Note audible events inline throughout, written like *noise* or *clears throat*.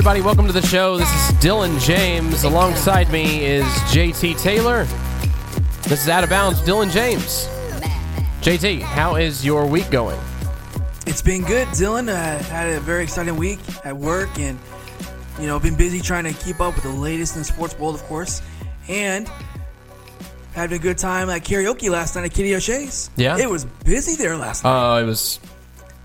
everybody. Welcome to the show. This is Dylan James. Alongside me is JT Taylor. This is Out of Bounds, Dylan James. JT, how is your week going? It's been good, Dylan. Uh, had a very exciting week at work, and you know, been busy trying to keep up with the latest in the sports world, of course, and had a good time at karaoke last night at Kitty O'Shea's. Yeah? it was busy there last night. Oh, it was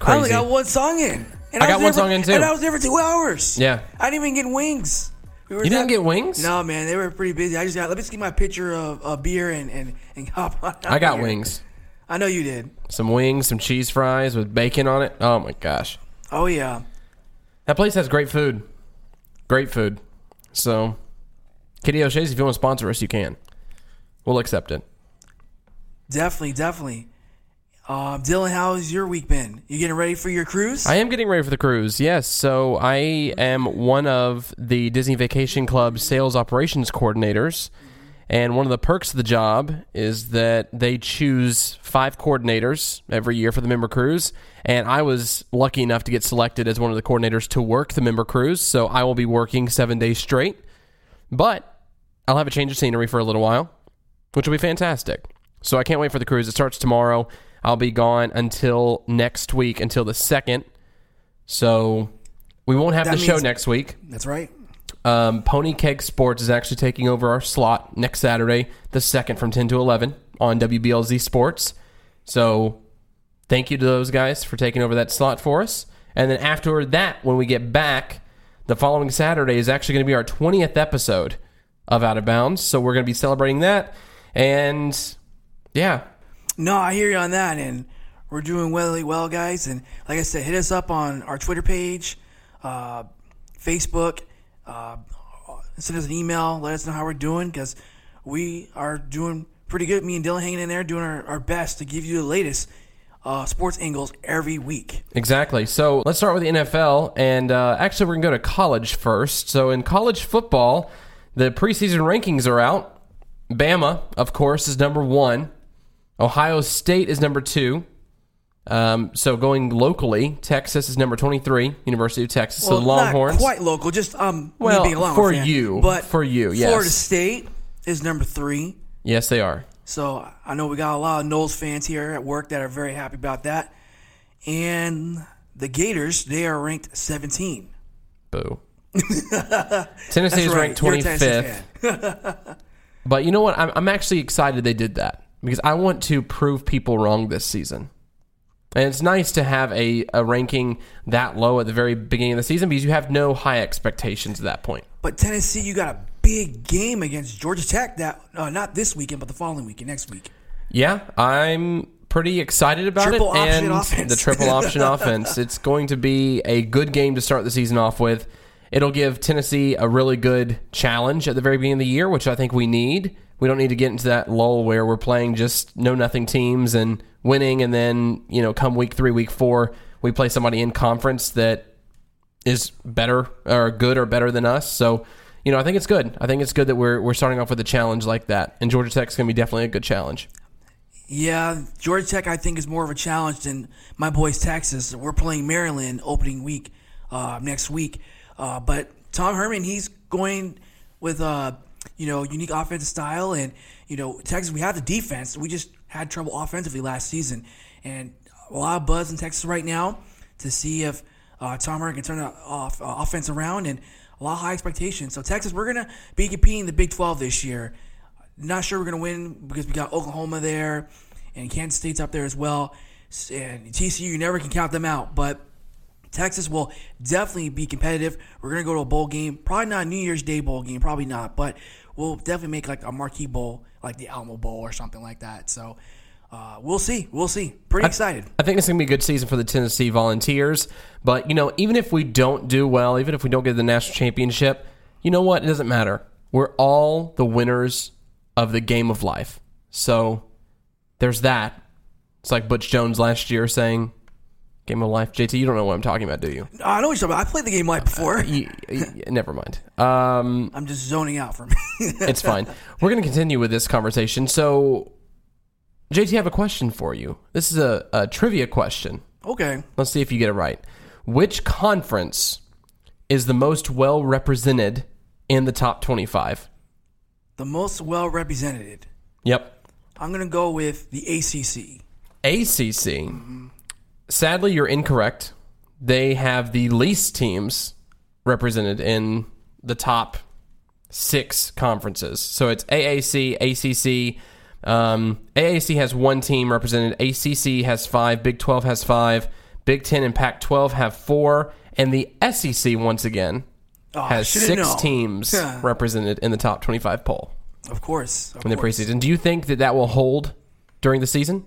I only got one song in. And I got was one for- song in, too. and I was there for two hours. Yeah. I didn't even get wings. We You didn't that- get wings? No, man, they were pretty busy. I just got. Let me just get my picture of a beer and and and hop on. I got here. wings. I know you did. Some wings, some cheese fries with bacon on it. Oh my gosh. Oh yeah. That place has great food. Great food. So, Kitty O'Shea's, if you want to sponsor us, you can. We'll accept it. Definitely, definitely. Um, Dylan, how's your week been? You getting ready for your cruise? I am getting ready for the cruise. Yes, so I am one of the Disney Vacation Club sales operations coordinators, and one of the perks of the job is that they choose five coordinators every year for the member cruise, and I was lucky enough to get selected as one of the coordinators to work the member cruise. So I will be working seven days straight, but I'll have a change of scenery for a little while, which will be fantastic. So I can't wait for the cruise. It starts tomorrow. I'll be gone until next week, until the second. So we won't have That the show next week. That's right. Um, Pony Keg Sports is actually taking over our slot next Saturday, the second from ten to eleven on WBLZ Sports. So thank you to those guys for taking over that slot for us. And then after that, when we get back, the following Saturday is actually going to be our twentieth episode of Out of Bounds. So we're going to be celebrating that. And yeah, No, I hear you on that, and we're doing really well, guys. And like I said, hit us up on our Twitter page, uh, Facebook. Uh, send us an email. Let us know how we're doing because we are doing pretty good. Me and Dylan hanging in there, doing our, our best to give you the latest uh, sports angles every week. Exactly. So let's start with the NFL. And uh, actually, we're going to go to college first. So in college football, the preseason rankings are out. Bama, of course, is number one. Ohio State is number two. Um, so going locally, Texas is number 23, University of Texas. so the Longhorns. not quite local, just um, me Well, being a Longhorn for fan. you. but For you, yes. Florida State is number three. Yes, they are. So I know we got a lot of Noles fans here at work that are very happy about that. And the Gators, they are ranked 17. Boo. *laughs* Tennessee is right. ranked Tennessee 25th. *laughs* But you know what? I'm, I'm actually excited they did that because I want to prove people wrong this season. And it's nice to have a, a ranking that low at the very beginning of the season because you have no high expectations at that point. But Tennessee, you got a big game against Georgia Tech that uh, not this weekend, but the following weekend, next week. Yeah, I'm pretty excited about Triple it. and offense. the triple option *laughs* offense. It's going to be a good game to start the season off with. It'll give Tennessee a really good challenge at the very beginning of the year, which I think we need. We don't need to get into that lull where we're playing just no nothing teams and winning, and then you know come week three, week four, we play somebody in conference that is better or good or better than us. So, you know, I think it's good. I think it's good that we're we're starting off with a challenge like that, and Georgia Tech's going to be definitely a good challenge. Yeah, Georgia Tech, I think, is more of a challenge than my boys, Texas. We're playing Maryland opening week uh, next week. Uh, but Tom Herman, he's going with a you know unique offensive style, and you know Texas. We have the defense. We just had trouble offensively last season, and a lot of buzz in Texas right now to see if uh, Tom Herman can turn the off, uh, offense around, and a lot of high expectations. So Texas, we're gonna be competing in the Big 12 this year. Not sure we're going to win because we got Oklahoma there and Kansas State's up there as well. And TCU, you never can count them out. But Texas will definitely be competitive. We're going to go to a bowl game. Probably not a New Year's Day bowl game. Probably not. But we'll definitely make like a marquee bowl, like the Alamo Bowl or something like that. So uh, we'll see. We'll see. Pretty excited. I think it's going to be a good season for the Tennessee Volunteers. But, you know, even if we don't do well, even if we don't get the national championship, you know what? It doesn't matter. We're all the winners of the game of life. So there's that. It's like Butch Jones last year saying, Game of life. JT, you don't know what I'm talking about, do you? I know what you're talking about. I played the game live before. Y- y- never mind. Um, *laughs* I'm just zoning out for me. *laughs* it's fine. We're going to continue with this conversation. So, JT, I have a question for you. This is a, a trivia question. okay. Let's see if you get it right. Which conference is the most well represented in the top 25? The most well represented. Yep. I'm going to go with the ACC. ACC. Sadly, you're incorrect. They have the least teams represented in the top six conferences. So it's AAC, ACC. Um, AAC has one team represented. ACC has five. Big 12 has five. Big 10 and Pac 12 have four. And the SEC, once again, Oh, has six known. teams Yeah. represented in the top 25 poll Of course. Of in the course. preseason. Do you think that that will hold during the season?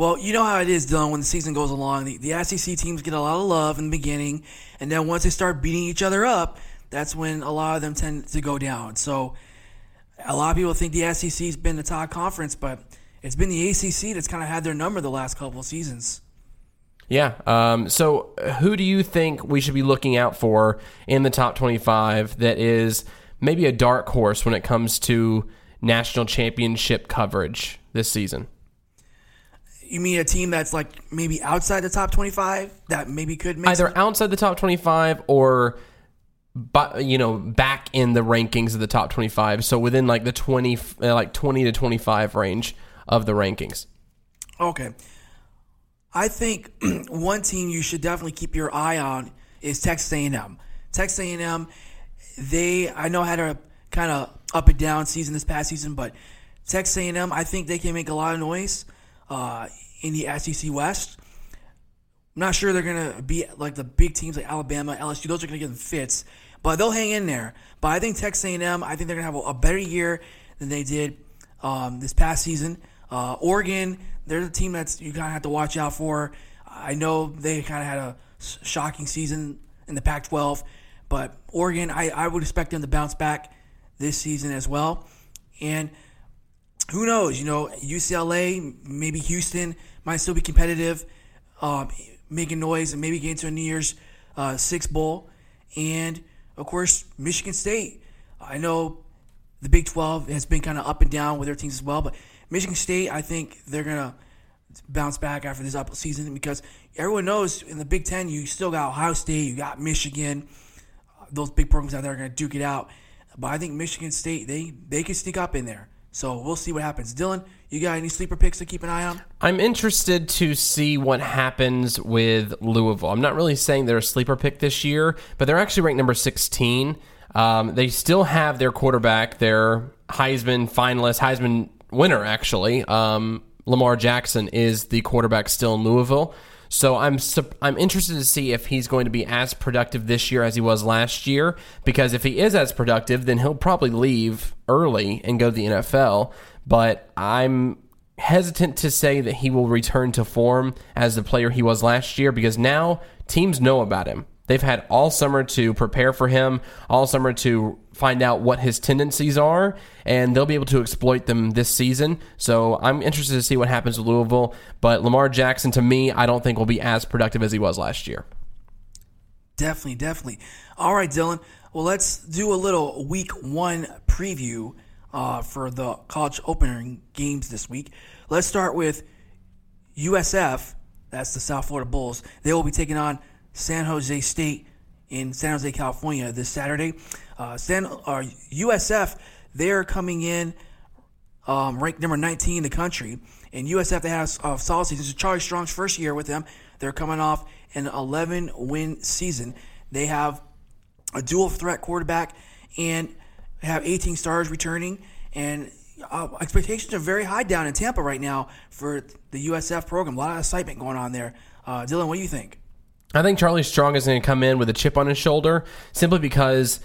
Well, you know how it is, Dylan, when the season goes along. The, the SEC teams get a lot of love in the beginning, and then once they start beating each other up, that's when a lot of them tend to go down. So a lot of people think the SEC's been the top conference, but it's been the ACC that's kind of had their number the last couple of seasons. Yeah. Um, so, who do you think we should be looking out for in the top 25 that is maybe a dark horse when it comes to national championship coverage this season? You mean a team that's like maybe outside the top 25 that maybe could make Either outside the top 25 or but you know back in the rankings of the top 25 so within like the 20 uh, like 20 to 25 range of the rankings Okay. I think *clears throat* one team you should definitely keep your eye on is Texas A&M. Texas A&M, they I know had a kind of up and down season this past season, but Texas A&M, I think they can make a lot of noise uh, in the SEC West. I'm not sure they're gonna be like the big teams like Alabama, LSU. Those are gonna give them fits, but they'll hang in there. But I think Texas A&M, I think they're gonna have a, a better year than they did um, this past season. Uh, Oregon, they're the team that's you kind of have to watch out for. I know they kind of had a shocking season in the Pac-12, but Oregon, I, I would expect them to bounce back this season as well. And who knows? You know, UCLA, maybe Houston might still be competitive, um, making noise, and maybe get into a New Year's uh, Six Bowl. And of course, Michigan State. I know the Big 12 has been kind of up and down with their teams as well, but Michigan State, I think they're gonna bounce back after this up season because everyone knows in the Big Ten you still got Ohio State, you got Michigan, those big programs out there are to duke it out. But I think Michigan State they they can sneak up in there. So we'll see what happens. Dylan, you got any sleeper picks to keep an eye on? i'm interested to see what happens with louisville i'm not really saying they're a sleeper pick this year but they're actually ranked number 16 um, they still have their quarterback their heisman finalist heisman winner actually um, lamar jackson is the quarterback still in louisville So I'm I'm interested to see if he's going to be as productive this year as he was last year. Because if he is as productive, then he'll probably leave early and go to the NFL. But I'm hesitant to say that he will return to form as the player he was last year because now teams know about him. They've had all summer to prepare for him, all summer to find out what his tendencies are, and they'll be able to exploit them this season. So I'm interested to see what happens with Louisville. But Lamar Jackson, to me, I don't think will be as productive as he was last year. Definitely, definitely. All right, Dylan. Well, let's do a little week one preview uh, for the college opening games this week. Let's start with USF. That's the South Florida Bulls. They will be taking on San Jose State in San Jose, California this Saturday. Uh, San uh, USF, they're coming in um, ranked number 19 in the country. And USF, they had a, a solid season. This is Charlie Strong's first year with them. They're coming off an 11 win season. They have a dual threat quarterback and have 18 stars returning. And uh, expectations are very high down in Tampa right now for the USF program. A lot of excitement going on there. Uh, Dylan, what do you think? I think Charlie Strong is going to come in with a chip on his shoulder simply because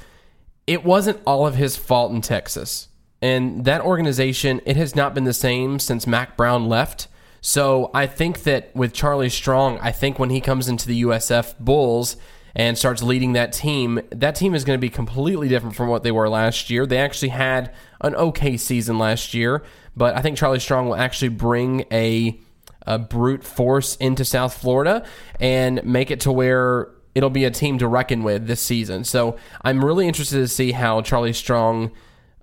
it wasn't all of his fault in Texas. And that organization, it has not been the same since Mack Brown left. So I think that with Charlie Strong, I think when he comes into the USF Bulls and starts leading that team, that team is going to be completely different from what they were last year. They actually had an okay season last year, but I think Charlie Strong will actually bring a a brute force into South Florida and make it to where it'll be a team to reckon with this season. So I'm really interested to see how Charlie Strong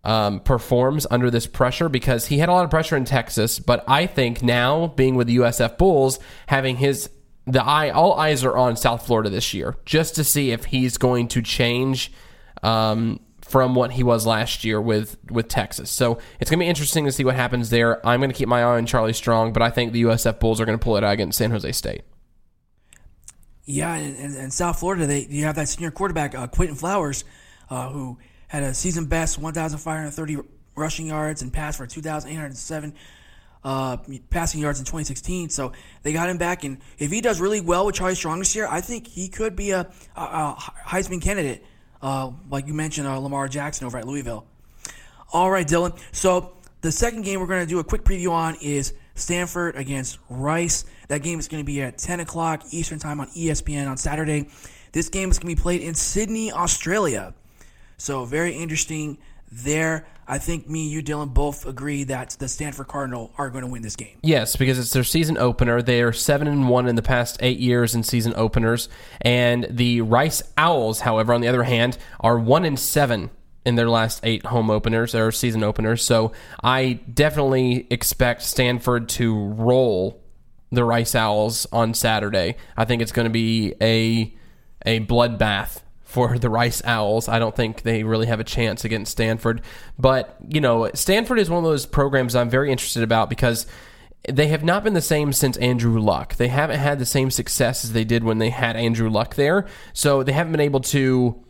um, performs under this pressure because he had a lot of pressure in Texas, but I think now being with the USF Bulls, having his the eye all eyes are on South Florida this year, just to see if he's going to change um, from what he was last year with with Texas. So it's going to be interesting to see what happens there. I'm going to keep my eye on Charlie Strong, but I think the USF Bulls are going to pull it out against San Jose State. Yeah, and, South Florida, they you have that senior quarterback uh, Quinton Flowers, uh, who had a season best 1,530 rushing yards and passed for 2,807 uh, passing yards in 2016. So they got him back, and if he does really well with Charlie Strong this year, I think he could be a, a, a Heisman candidate, uh, like you mentioned, uh, Lamar Jackson over at Louisville. All right, Dylan. So the second game we're going to do a quick preview on is Stanford against Rice. That game is going to be at 10 o'clock Eastern Time on ESPN on Saturday. This game is going to be played in Sydney, Australia. So very interesting there. I think me, you, Dylan, both agree that the Stanford Cardinal are going to win this game. Yes, because it's their season opener. They are seven and one in the past eight years in season openers, and the Rice Owls, however, on the other hand, are one and seven in their last eight home openers or season openers. So I definitely expect Stanford to roll the Rice Owls on Saturday. I think it's going to be a a bloodbath for the Rice Owls. I don't think they really have a chance against Stanford. But, you know, Stanford is one of those programs I'm very interested about because they have not been the same since Andrew Luck. They haven't had the same success as they did when they had Andrew Luck there. So they haven't been able to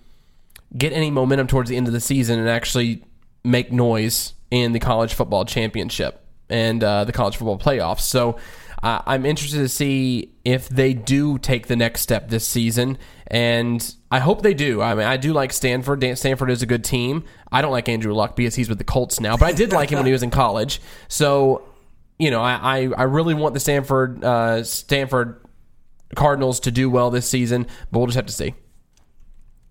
get any momentum towards the end of the season and actually make noise in the college football championship and uh, the college football playoffs. So uh, I'm interested to see if they do take the next step this season, and I hope they do. I mean, I do like Stanford. Stanford is a good team. I don't like Andrew Luck because he's with the Colts now, but I did like him when he was in college. So, you know, I I, I really want the Stanford uh, Stanford Cardinals to do well this season, but we'll just have to see.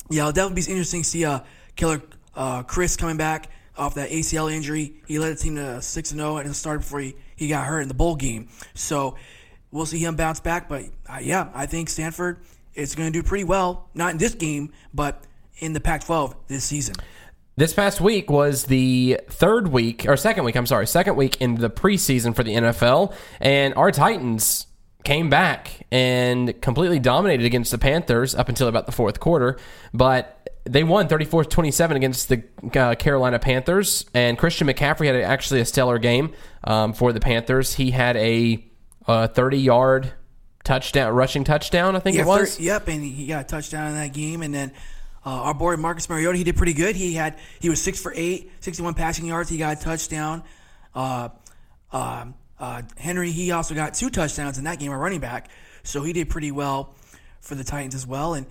Yeah, that would be interesting to see uh, Keller uh, Chryst coming back off that ACL injury. He led the team to six and zero and the start before he, he got hurt in the bowl game. So we'll see him bounce back. But uh, yeah, I think Stanford is going to do pretty well. Not in this game, but in the Pac-12 this season. This past week was the third week, or second week, I'm sorry, second week in the preseason for the NFL, and our Titans came back and completely dominated against the Panthers up until about the fourth quarter. But they won 34 27 against the uh, Carolina Panthers. And Christian McCaffrey had actually a stellar game um, for the Panthers. He had a 30 yard touchdown, rushing touchdown, I think yeah, it was. yep, and he got a touchdown in that game. And then uh, our boy Marcus Mariota, he did pretty good. He had he was six for eight, 61 passing yards. He got a touchdown. Uh, um, uh, Henry, he also got two touchdowns in that game, a running back. So he did pretty well for the Titans as well. And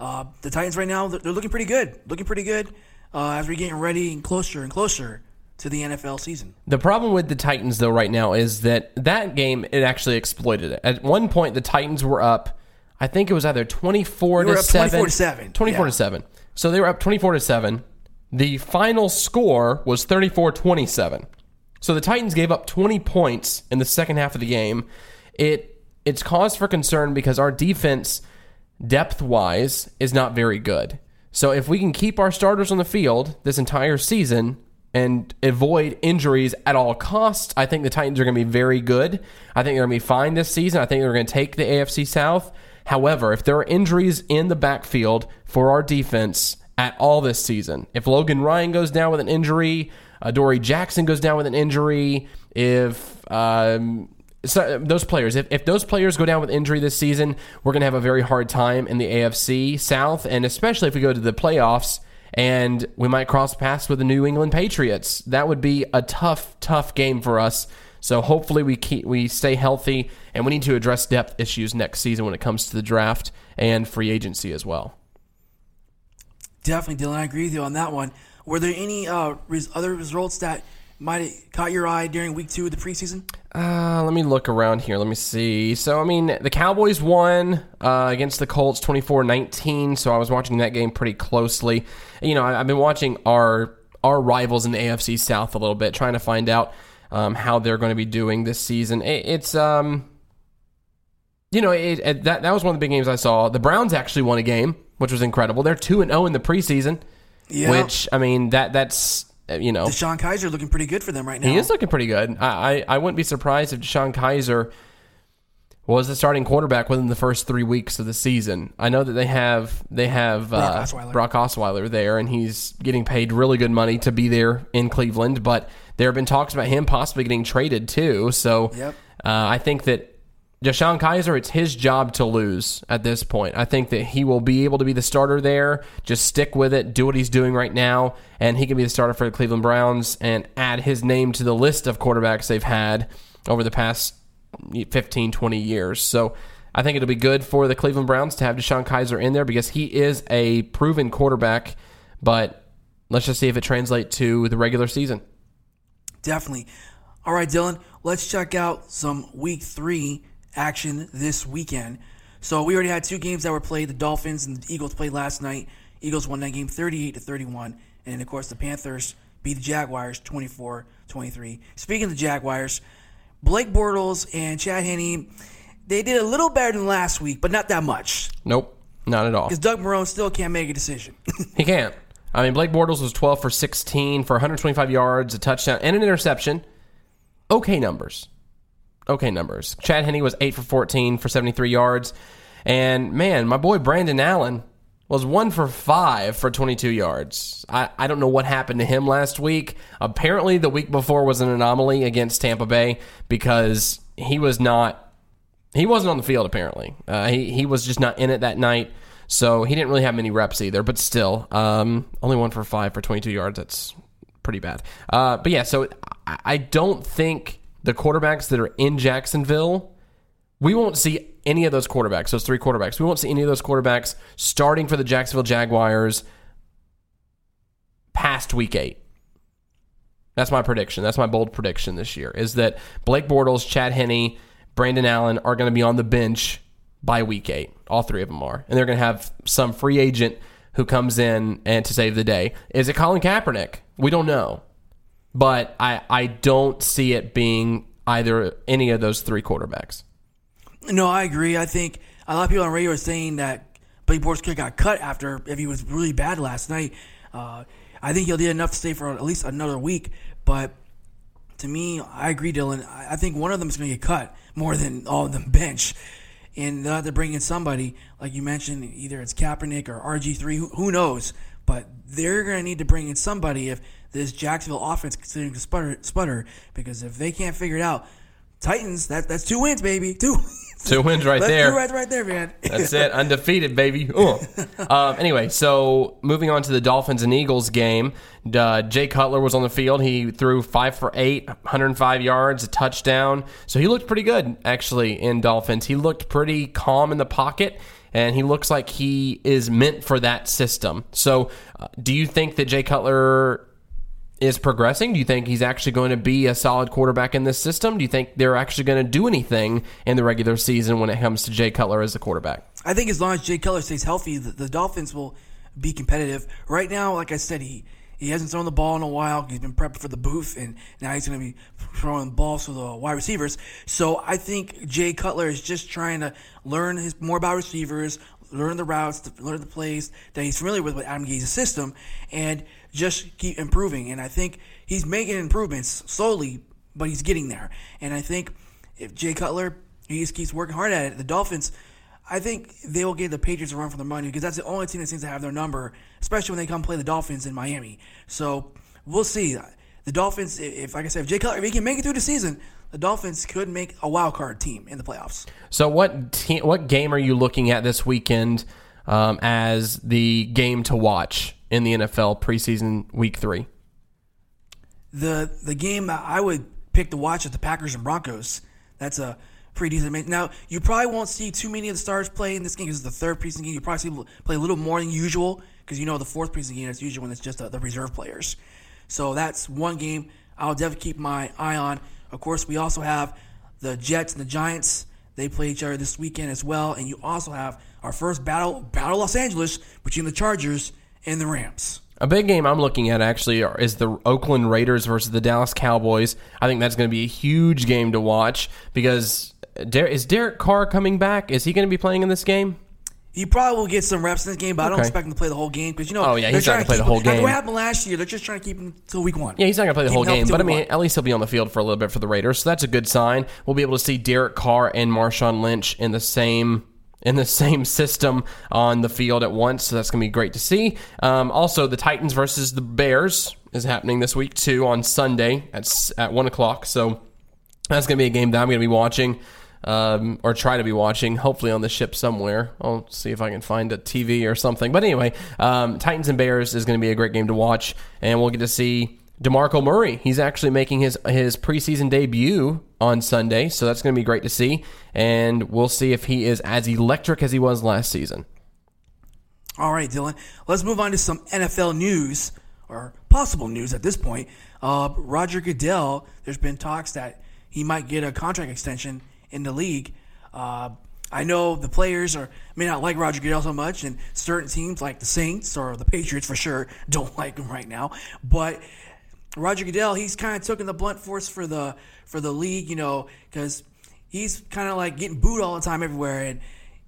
uh, the Titans right now, they're looking pretty good. Looking pretty good uh, as we're getting ready and closer and closer to the NFL season. The problem with the Titans, though, right now is that that game, it actually exploited it. At one point, the Titans were up, I think it was either 24 to 7. 24 to 7. 24 yeah. to 7. So they were up 24 to 7. The final score was 34 27. So the Titans gave up 20 points in the second half of the game. It it's cause for concern because our defense depth wise is not very good. So if we can keep our starters on the field this entire season and avoid injuries at all costs, I think the Titans are going to be very good. I think they're going to be fine this season. I think they're going to take the AFC South. However, if there are injuries in the backfield for our defense at all this season, if Logan Ryan goes down with an injury, uh, Dory Jackson goes down with an injury, if um, so those players, if, if those players go down with injury this season, we're going to have a very hard time in the AFC South, and especially if we go to the playoffs and we might cross paths with the New England Patriots. That would be a tough, tough game for us. So hopefully we keep we stay healthy, and we need to address depth issues next season when it comes to the draft and free agency as well. Definitely, Dylan. I agree with you on that one. Were there any uh, res- other results that might have caught your eye during week two of the preseason? Uh, let me look around here. Let me see. So, I mean, the Cowboys won uh, against the Colts 24 19. So, I was watching that game pretty closely. You know, I, have been watching our our rivals in the AFC South a little bit, trying to find out um, how they're going to be doing this season. It, it's, um, you know, it, it, that, that was one of the big games I saw. The Browns actually won a game, which was incredible. They're 2 and 0 in the preseason. Yeah. Which I mean that that's you know, DeShone Kizer looking pretty good for them right now. He is looking pretty good. I, I, I wouldn't be surprised if DeShone Kizer was the starting quarterback within the first three weeks of the season. I know that they have they have Brock uh, Osweiler. Brock Osweiler there, and he's getting paid really good money to be there in Cleveland. But there have been talks about him possibly getting traded too. So Yep. uh, I think that DeShone Kizer, it's his job to lose at this point. I think that he will be able to be the starter there. Just stick with it, do what he's doing right now, and he can be the starter for the Cleveland Browns and add his name to the list of quarterbacks they've had over the past 15, 20 years. So I think it'll be good for the Cleveland Browns to have DeShone Kizer in there because he is a proven quarterback, but let's just see if it translates to the regular season. Definitely. All right, Dylan, let's check out some week three action this weekend. So we already had two games that were played. The Dolphins and the Eagles played last night. Eagles won that game 38 to 31. And of course, the Panthers beat the Jaguars 24 23. Speaking of the Jaguars, Blake Bortles and Chad Henne, they did a little better than last week, but not that much. Nope, not at all. Because Doug Marrone still can't make a decision. *laughs* He can't. I mean, Blake Bortles was 12 for 16 for 125 yards, a touchdown, and an interception. Okay numbers. Okay numbers. Chad Henne was 8 for 14 for 73 yards. And man, my boy Brandon Allen was 1 for 5 for 22 yards. I, I don't know what happened to him last week. Apparently, the week before was an anomaly against Tampa Bay because he was not he wasn't on the field apparently. Uh, he he was just not in it that night, so he didn't really have many reps either. But still, um, only one for five for 22 yards. That's pretty bad. Uh, but yeah, so I, I don't think the quarterbacks that are in Jacksonville, we won't see any of those quarterbacks. Those three quarterbacks, we won't see any of those quarterbacks starting for the Jacksonville Jaguars past week eight. That's my prediction. That's my bold prediction this year is that Blake Bortles, Chad Henne, Brandon Allen are going to be on the bench by week eight. All three of them are. And they're going to have some free agent who comes in and to save the day. Is it Colin Kaepernick? We don't know. But I, I don't see it being either any of those three quarterbacks. No, I agree. I think a lot of people on radio are saying that Blake Bortles could got cut after if he was really bad last night. Uh, I think he'll do enough to stay for at least another week. But to me, I agree, Dylan. I I think one of them is going to get cut more than all of them bench. And they'll have to bring in somebody, like you mentioned, either it's Kaepernick or RG3, who, who knows. But they're going to need to bring in somebody if this Jacksonville offense continues to sputter, sputter. Because if they can't figure it out, Titans, that, that's two wins, baby. *laughs* Two Two wins right That's there. two right, right there, man. That's it, *laughs* undefeated, baby. *laughs* Um, anyway, so moving on to the Dolphins and Eagles game, uh, Jay Cutler was on the field. He threw five for eight, 105 yards, a touchdown. So he looked pretty good, actually, in Dolphins. He looked pretty calm in the pocket, and he looks like he is meant for that system. So, uh, do you think that Jay Cutler is progressing? Do you think he's actually going to be a solid quarterback in this system? Do you think they're actually going to do anything in the regular season when it comes to Jay Cutler as a quarterback? I think as long as Jay Cutler stays healthy, the, the Dolphins will be competitive. Right now, like I said, he he hasn't thrown the ball in a while. He's been prepping for the booth, and now he's going to be throwing balls to the wide receivers. So I think Jay Cutler is just trying to learn his more about receivers, learn the routes, learn the plays that he's familiar with with Adam Gase's system, and just keep improving. And I think he's making improvements slowly, but he's getting there. And I think if Jay Cutler he just keeps working hard at it, the Dolphins. I think they will give the Patriots a run for their money because that's the only team that seems to have their number, especially when they come play the Dolphins in Miami. So we'll see. The Dolphins, if like I said, if Jay Cutler, if he can make it through the season, the Dolphins could make a wild card team in the playoffs. So, what what game are you looking at this weekend um, as the game to watch in the NFL preseason week three? The the game I would pick to watch is the Packers and Broncos. That's a pretty decent match. Now you probably won't see too many of the stars play in this game because it's the third preseason game. You probably see play a little more than usual because you know the fourth preseason game is usually when it's just uh, the reserve players. So that's one game I'll definitely keep my eye on. Of course, we also have the Jets and the Giants. They play each other this weekend as well, and you also have our first battle battle Los Angeles between the Chargers and the Rams. A big game I'm looking at actually is the Oakland Raiders versus the Dallas Cowboys. I think that's going to be a huge game to watch because uh, Der- is Derek Carr coming back? Is he going to be playing in this game? He probably will get some reps in this game, but I don't Okay. expect him to play the whole game because you know. Oh, yeah, he's not trying gonna play the whole game. What happened last year? They're just trying to keep him till week one. Yeah, he's not going to play the Keep whole game, but I mean, at least he'll be on the field for a little bit for the Raiders. So that's a good sign. We'll be able to see Derek Carr and Marshawn Lynch in the same in the *laughs* same system on the field at once. So that's going to be great to see. Um, also, the Titans versus the Bears is happening this week too on Sunday at at one o'clock. So that's going to be a game that I'm going to be watching. Um, or try to be watching, hopefully on the ship somewhere. I'll see if I can find a TV or something. But anyway, um, Titans and Bears is going to be a great game to watch, and we'll get to see Demarco Murray. He's actually making his his preseason debut on Sunday, so that's going to be great to see. And we'll see if he is as electric as he was last season. All right, Dylan. Let's move on to some NFL news or possible news at this point. Uh, Roger Goodell. There's been talks that he might get a contract extension in the league. Uh, I know the players are may not like Roger Goodell so much, and certain teams like the Saints or the Patriots for sure *laughs* don't like him right now. But Roger Goodell, he's kind of taking the blunt force for the for the league, you know, because he's kind of like getting booed all the time everywhere, and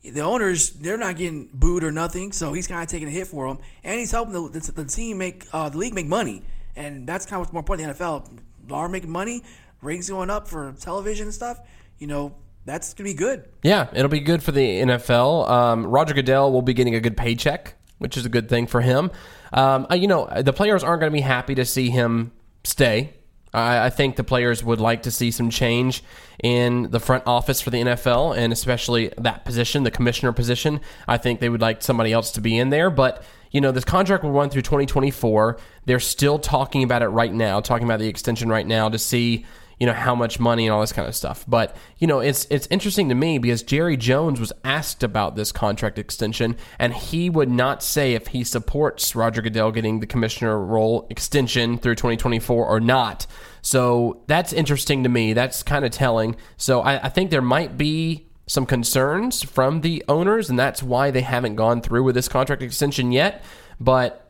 the owners they're not getting booed or nothing, so he's kind of taking a hit for them, and he's helping the, the, the team make uh, the league make money, and that's kind of what's more important. The NFL are making money, ratings going up for television and stuff. You know, that's gonna be good. Yeah, it'll be good for the NFL. Um, Roger Goodell will be getting a good paycheck, which is a good thing for him. Um, uh, you know, the players aren't going to be happy to see him stay. I, I think the players would like to see some change in the front office for the NFL, and especially that position, the commissioner position. I think they would like somebody else to be in there, but. You know, this contract will run through 2024. They're still talking about it right now, talking about the extension right now to see you know how much money and all this kind of stuff. But you know, it's it's interesting to me because Jerry Jones was asked about this contract extension, and he would not say if he supports Roger Goodell getting the commissioner role extension through 2024 or not. So that's interesting to me. That's kind of telling. So I, I think there might be some concerns from the owners, and that's why they haven't gone through with this contract extension yet. But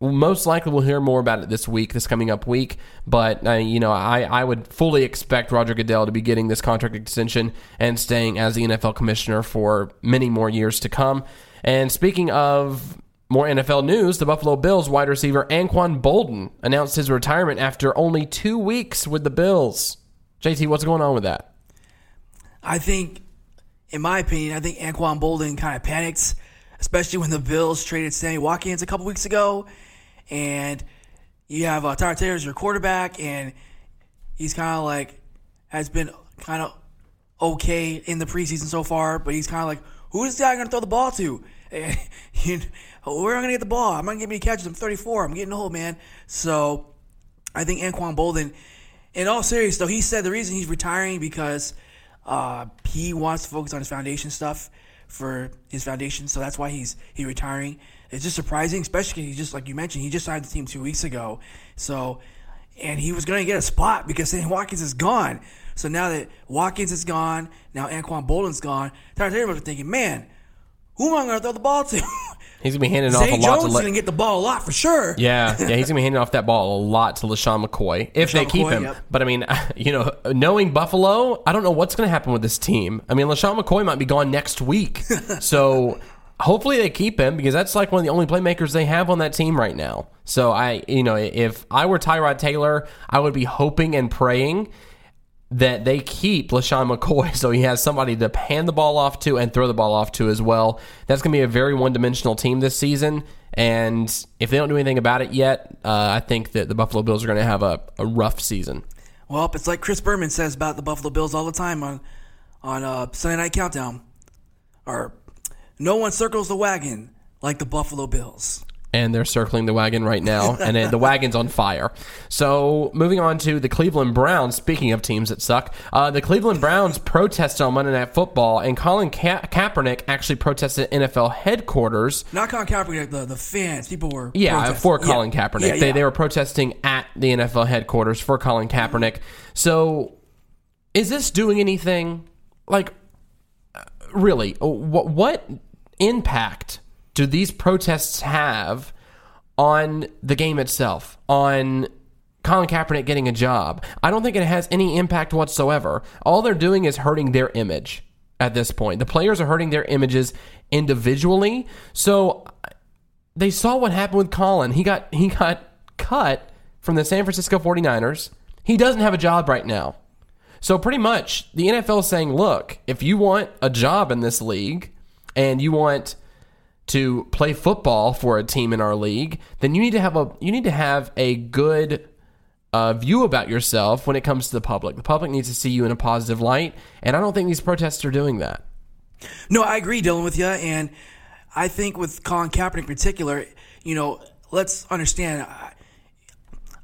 most likely we'll hear more about it this week, this coming up week. But uh, you know, I, I would fully expect Roger Goodell to be getting this contract extension and staying as the NFL commissioner for many more years to come. And speaking of more NFL news, the Buffalo Bills wide receiver Anquan Boldin announced his retirement after only two weeks with the Bills. JT, what's going on with that? I think, in my opinion, I think Anquan Boldin kind of panicked, especially when the Bills traded Sammy Watkins a couple weeks ago, and you have uh, Tyrod Taylor as your quarterback, and he's kind of like has been kind of okay in the preseason so far, but he's kind of like, who is this guy going to throw the ball to? *laughs* And, you know, where am I going to get the ball? I'm not going to get many catches. I'm 34. I'm getting old, man. So I think Anquan Boldin, in all seriousness, though, he said the reason he's retiring because uh, he wants to focus on his foundation stuff for his foundation. So that's why he's he retiring. It's just surprising, especially 'cause he just like you mentioned, he just signed the team two weeks ago. So and he was going to get a spot because *laughs* Sammy Watkins is gone. So now that Watkins is gone, now Anquan Boldin's gone, Tyrod Taylor was thinking, man, who am I going to throw the ball to? *laughs* He's gonna be handing off a Zay lot Jones to is going to get the ball a lot for sure. *laughs* Yeah, yeah, he's gonna be handing off that ball a lot to LeSean McCoy if they keep McCoy, him. yep. But I mean, you know, knowing Buffalo, I don't know what's gonna happen with this team. I mean, LeSean McCoy might be gone next week, so hopefully they keep him because that's like one of the only playmakers they have on that team right now. So I, you know, if I were Tyrod Taylor, I would be hoping and praying that they keep LeSean McCoy *laughs* so he has somebody to hand the ball off to and throw the ball off to as well. That's going to be a very one dimensional team this season. And if they don't do anything about it yet, uh, I think that the Buffalo Bills are going to have a, a rough season. Well, it's like Chris Berman says about the Buffalo Bills all the time on on uh, Sunday Night Countdown. Or no one circles the wagon like the Buffalo Bills. and they're circling the wagon right now, *laughs* and then the wagon's on fire. So, moving on to the Cleveland Browns. Speaking of teams that suck, uh, the Cleveland Browns *laughs* protested on Monday Night Football, and Colin Ka- Kaepernick actually protested at NFL headquarters. Not Colin Kaepernick, the, the fans. People were Yeah, protesting. for Colin Yeah. Kaepernick. Yeah, They, yeah. they were protesting at the NFL headquarters for Colin Kaepernick. So, is this doing anything? Like, uh, really, what, what impact do these protests have on the game itself? On Colin Kaepernick getting a job? I don't think it has any impact whatsoever. All they're doing is hurting their image at this point. The players are hurting their images individually. So they saw what happened with Colin. He got he got cut from the San Francisco 49ers. He doesn't have a job right now. So pretty much the NFL is saying, look, if you want a job in this league and you want to play football for a team in our league, then you need to have a you need to have a good uh, view about yourself when it comes to the public. The public needs to see you in a positive light, and I don't think these protests are doing that. No, I agree, Dylan, with you, and I think with Colin Kaepernick in particular, you know, let's understand. I,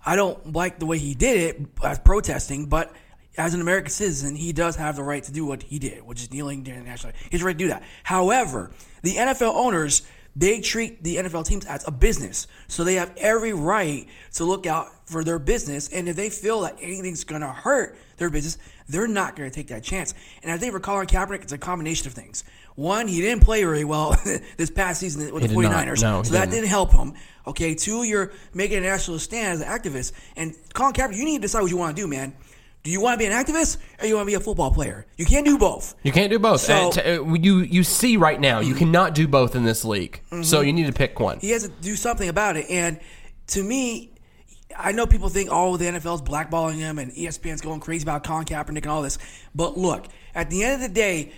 I don't like the way he did it as protesting, but as an American citizen, he does have the right to do what he did, which is kneeling during the national. He's right to do that. However, the NFL owners they treat the NFL teams as a business, so they have every right to look out for their business. And if they feel that anything's going to hurt their business, they're not going to take that chance. And I think for Colin Kaepernick, it's a combination of things. One, he didn't play very well *laughs* this past season with He the did not. 49ers, No, so that didn't. didn't help him. Okay, two, you're making a national stand as an activist, and Colin Kaepernick, you need to decide what you want to do, man. Do you want to be an activist or you want to be a football player? You can't do both. You can't do both. So- t- uh, you you see right now, you cannot do both in this league. So you need to pick one. He has to do something about it. And to me, I know people think, oh, the NFL's blackballing him and ESPN's going crazy about Colin Kaepernick and all this. But look, at the end of the day,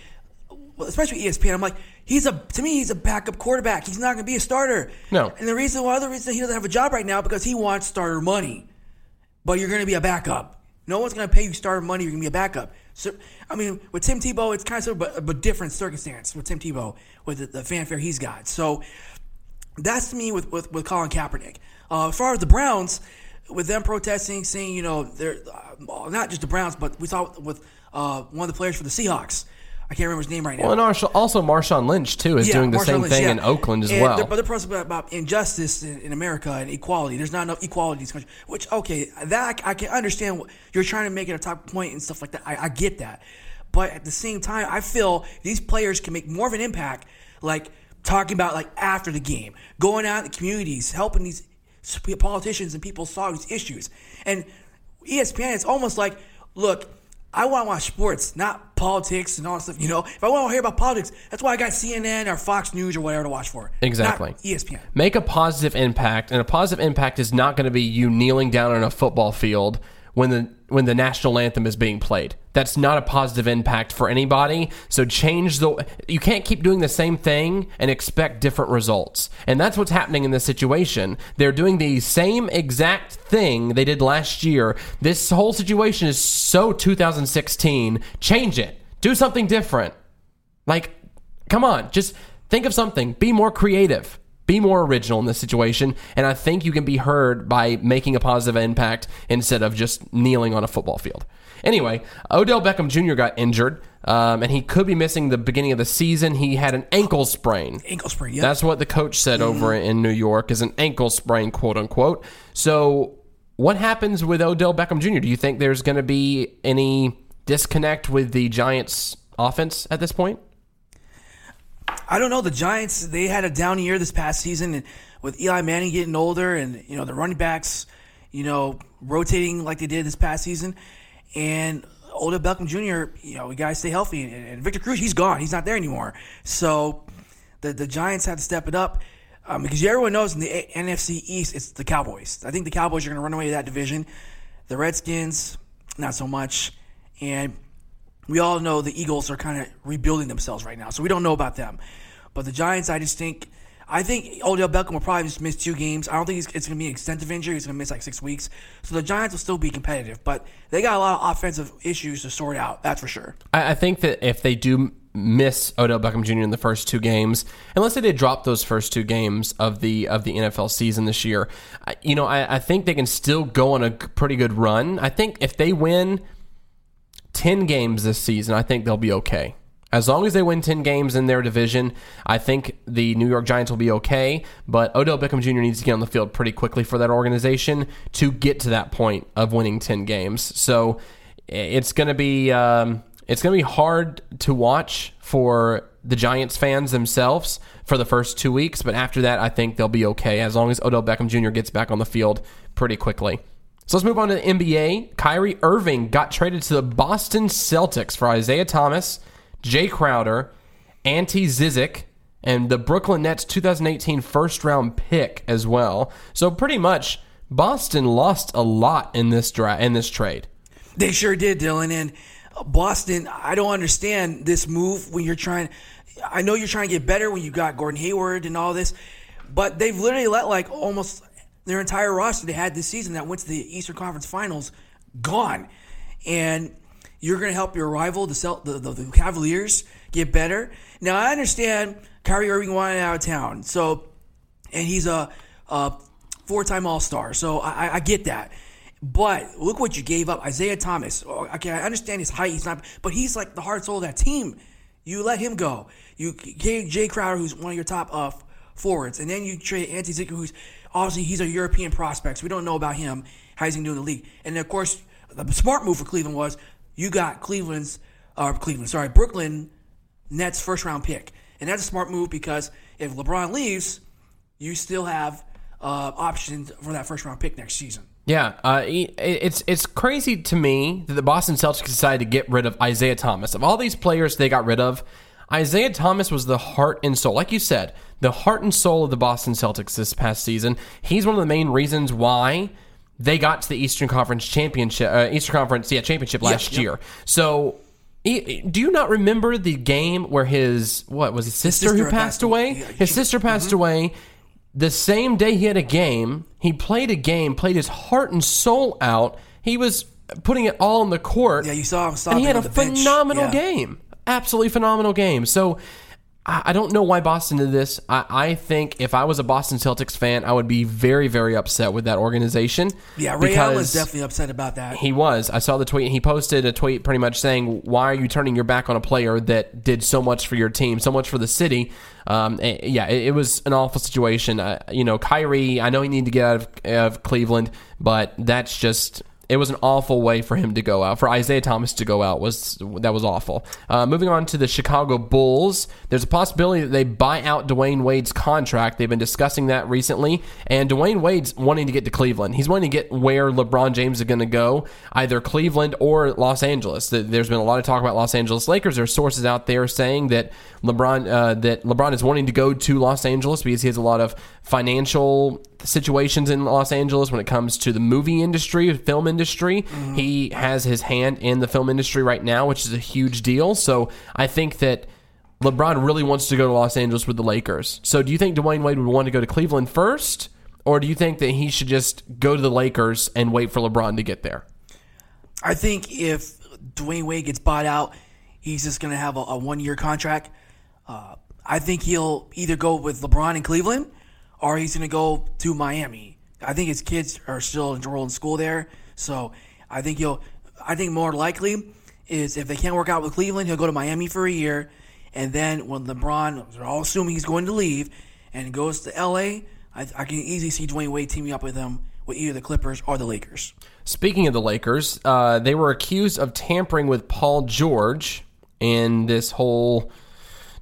especially ESPN, I'm like, he's a to me, he's a backup quarterback. He's not going to be a starter. No. And the reason, one other reason he doesn't have a job right now because he wants starter money. But you're going to be a backup. No one's going to pay you starter money. You're going to be a backup. So, I mean, with Tim Tebow, it's kind of similar, but but different circumstance with Tim Tebow with the, the fanfare he's got. So that's me with, with, with Colin Kaepernick. Uh, as far as the Browns, with them protesting, saying, you know, they're uh, not just the Browns, but we saw with uh, one of the players for the Seahawks. I can't remember his name right now. Well, and also- Marshawn Lynch too is Yeah, doing the Marshawn same Lynch, thing yeah. in Oakland as And well. But they're protesting about, injustice in, in America and equality. There's not enough equality in this country. Which, okay, that I, I can understand. What, you're trying to make it a top point and stuff like that. I, I get that. But at the same time, I feel these players can make more of an impact, like talking about like after the game, going out in the communities, helping these politicians and people solve these issues. And ESPN, it's almost like, look, I want to watch sports, not politics and all that stuff. You know, if I want to hear about politics, that's why I got CNN or Fox News or whatever to watch for. Exactly. ESPN. Make a positive impact, and a positive impact is not going to be you kneeling down on a football field when the when the national anthem is being played. That's not a positive impact for anybody. So change the. You can't keep doing the same thing and expect different results. And that's what's happening in this situation. They're doing the same exact thing they did last year. This whole situation is so 2016. Change it. Do something different. Like, come on, just think of something. Be more creative. Be more original in this situation. And I think you can be heard by making a positive impact instead of just kneeling on a football field. Anyway, Odell Beckham Jr. got injured, um, and he could be missing the beginning of the season. He had an ankle sprain. Ankle sprain. Yeah. That's what the coach said over in New York is an ankle sprain, quote unquote. So, what happens with Odell Beckham Jr.? Do you think there's going to be any disconnect with the Giants' offense at this point? I don't know. The Giants they had a down year this past season, and with Eli Manning getting older, and you know the running backs, you know, rotating like they did this past season, and Odell Beckham Jr. You know, we gotta stay healthy, and, and Victor Cruz he's gone, he's not there anymore. So the the Giants had to step it up. Um, because everyone knows in the A- NFC East, it's the Cowboys. I think the Cowboys are going to run away that division. The Redskins, not so much. And we all know the Eagles are kind of rebuilding themselves right now, so we don't know about them. But the Giants, I just think, I think Odell Beckham will probably just miss two games. I don't think it's, going to be an extensive injury. He's going to miss like six weeks. So the Giants will still be competitive, but they got a lot of offensive issues to sort out. That's for sure. I, I think that if they do miss Odell Beckham Jr. in the first two games, unless they did drop those first two games of the of the NFL season this year, I, you know, I, I think they can still go on a pretty good run. I think if they win ten games this season, I think they'll be okay. As long as they win 10 games in their division, I think the New York Giants will be okay. But Odell Beckham Jr. needs to get on the field pretty quickly for that organization to get to that point of winning 10 games. So it's going to be um, it's going to be hard to watch for the Giants fans themselves for the first two weeks. But after that, I think they'll be okay as long as Odell Beckham Jr. gets back on the field pretty quickly. So let's move on to the NBA. Kyrie Irving got traded to the Boston Celtics for Isaiah Thomas, Jae Crowder, Ante Zizic, and the Brooklyn Nets 2018 first round pick as well. So pretty much Boston lost a lot in this dra- in this trade. They sure did, Dylan. And Boston, I don't understand this move when you're trying. I know you're trying to get better when you got Gordon Hayward and all this, but they've literally let like almost their entire roster they had this season that went to the Eastern Conference Finals gone, and you're going to help your rival, the, the, the the Cavaliers, get better. Now I understand Kyrie Irving wanted out of town, so and he's a, a four-time All-Star, so I, I get that. But look what you gave up, Isaiah Thomas. Oh, Okay, I understand his height; he's not, but he's like the heart soul of that team. You let him go. You gave Jae Crowder, who's one of your top uh, forwards, and then you trade Ante Zizic, who's obviously he's a European prospect, so we don't know about him. How he's going to do in the league? And of course, the smart move for Cleveland was you got Cleveland's, or Cleveland, sorry, Brooklyn Nets first round pick, and that's a smart move because if LeBron leaves, you still have uh, options for that first round pick next season. Yeah, uh, it's it's crazy to me that the Boston Celtics decided to get rid of Isaiah Thomas. Of all these players they got rid of, Isaiah Thomas was the heart and soul, like you said, the heart and soul of the Boston Celtics this past season. He's one of the main reasons why they got to the Eastern Conference championship, uh, Eastern Conference, yeah, championship last year. So. Do you not remember the game where his what was his sister, sister who passed passed away? away. Yeah, His she- sister passed away the same day he had a game, he played a game, played his heart and soul out. He was putting it all on the court. Yeah, you saw him and he had a on the bench. phenomenal Yeah. game. Absolutely phenomenal game. So I don't know why Boston did this. I, I think if I was a Boston Celtics fan, I would be very, very upset with that organization. Yeah, Ray Allen was definitely upset about that. he was. I saw the tweet. He posted a tweet pretty much saying, "Why are you turning your back on a player that did so much for your team, so much for the city?" Um, eh, yeah, it, it was an awful situation. Uh, you know, Kyrie. I know he needed to get out of, of Cleveland, but that's just. It was an awful way for him to go out. For Isaiah Thomas to go out was that was awful. Uh, moving on to the Chicago Bulls, there's a possibility that they buy out Dwyane Wade's contract. They've been discussing that recently, and Dwyane Wade's wanting to get to Cleveland. He's wanting to get where LeBron James is going to go, either Cleveland or Los Angeles. There's been a lot of talk about Los Angeles Lakers. There's sources out there saying that LeBron uh, that LeBron is wanting to go to Los Angeles because he has a lot of financial situations in Los Angeles when it comes to the movie industry, film industry. He has his hand in the film industry right now, which is a huge deal. So I think that LeBron really wants to go to Los Angeles with the Lakers. So do you think Dwyane Wade would want to go to Cleveland first? Or do you think that he should just go to the Lakers and wait for LeBron to get there? I think if Dwyane Wade gets bought out, he's just going to have a, a one year contract. Uh, I think he'll either go with LeBron in Cleveland or he's going to go to Miami. I think his kids are still enrolled in school there. So I think he'll, I think more likely is if they can't work out with Cleveland, he'll go to Miami for a year. And then when LeBron, they're all assuming he's going to leave and goes to LA, I, I can easily see Dwyane Wade teaming up with him with either the Clippers or the Lakers. Speaking of the Lakers, uh, they were accused of tampering with Paul George in this whole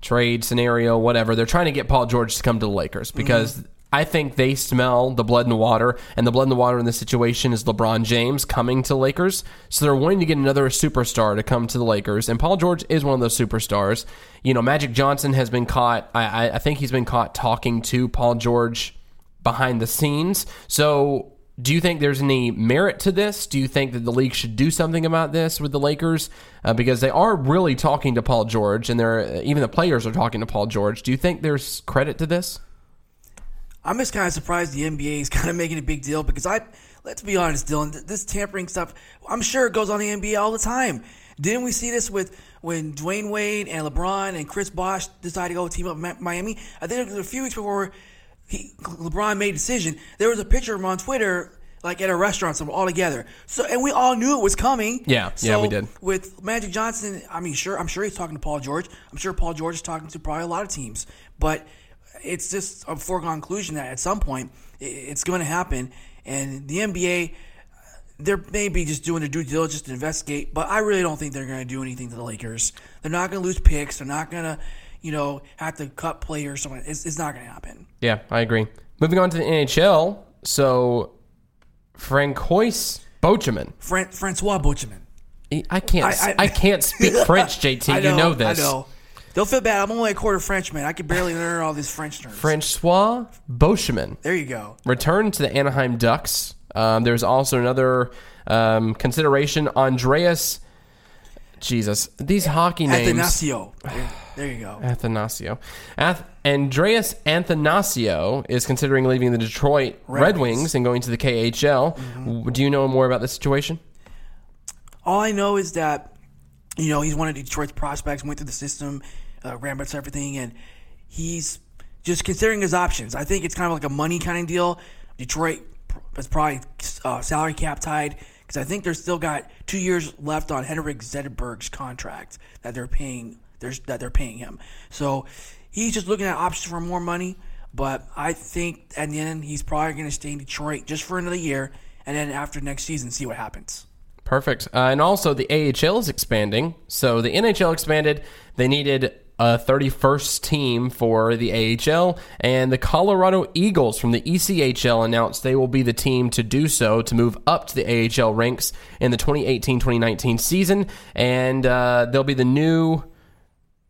trade scenario, whatever. They're trying to get Paul George to come to the Lakers because I think they smell the blood in the water, and the blood in the water in this situation is LeBron James coming to Lakers. So they're wanting to get another superstar to come to the Lakers, and Paul George is one of those superstars. You know, Magic Johnson has been caught. I, I think he's been caught talking to Paul George behind the scenes. So, do you think there's any merit to this? Do you think that the league should do something about this with the Lakers uh, because they are really talking to Paul George, and they're even the players are talking to Paul George? Do you think there's credit to this? I'm just kind of surprised the NBA is *laughs* kind of making a big deal because I, let's be honest, Dylan, this tampering stuff, I'm sure it goes on the NBA all the time. Didn't we see this with when Dwyane Wade and LeBron and Chris Bosh decided to go team up Miami? I think it was a few weeks before he, LeBron made a decision. There was a picture of him on Twitter, like at a restaurant, somewhere all together. So, and we all knew it was coming. Yeah, yeah, we did. With Magic Johnson, I mean, sure, I'm sure he's talking to Paul George. I'm sure Paul George is talking to probably a lot of teams, but it's just a foregone conclusion that at some point it's going to happen. And the NBA, they're maybe just doing their due diligence to investigate, but I really don't think they're going to do anything to the Lakers. They're not going to lose picks. They're not going to, you know, have to cut players. Something. It's, it's not going to happen. Yeah, I agree. Moving on to the NHL. So, Francois Bocheman. Fran- Francois Butchman. I can't. I, I- I- can't speak *laughs* French, JT. I you know this. I know. Don't feel bad. I'm only a quarter Frenchman. I can barely learn all these French terms. Francois Beauchemin There you go. returned to the Anaheim Ducks. Um, there's also another um, consideration. Andreas, Jesus, these hockey names. Athanasiou. There, you go. Athanasiou. Ath- Andreas Athanasiou is considering leaving the Detroit Red, Red Wings. Wings. and going to the KHL. W- Do you know more about the situation? All I know is that, you know, he's one of Detroit's prospects, went through the system, uh, Ramberts, everything, and he's just considering his options. I think it's kind of like a money kind of deal. Detroit is probably uh, salary cap tied because I think they're still got two years left on Henrik Zetterberg's contract that they're paying. There's that they're paying him. So he's just looking at options for more money. But I think at the end he's probably going to stay in Detroit just for another year, and then after next season, see what happens. Perfect. Uh, and also, the AHL is expanding. So the NHL expanded. They needed a 31st team for the AHL, and the Colorado Eagles from the ECHL announced they will be the team to do so to move up to the AHL ranks in the 2018 2019 season. And uh, they'll be the new.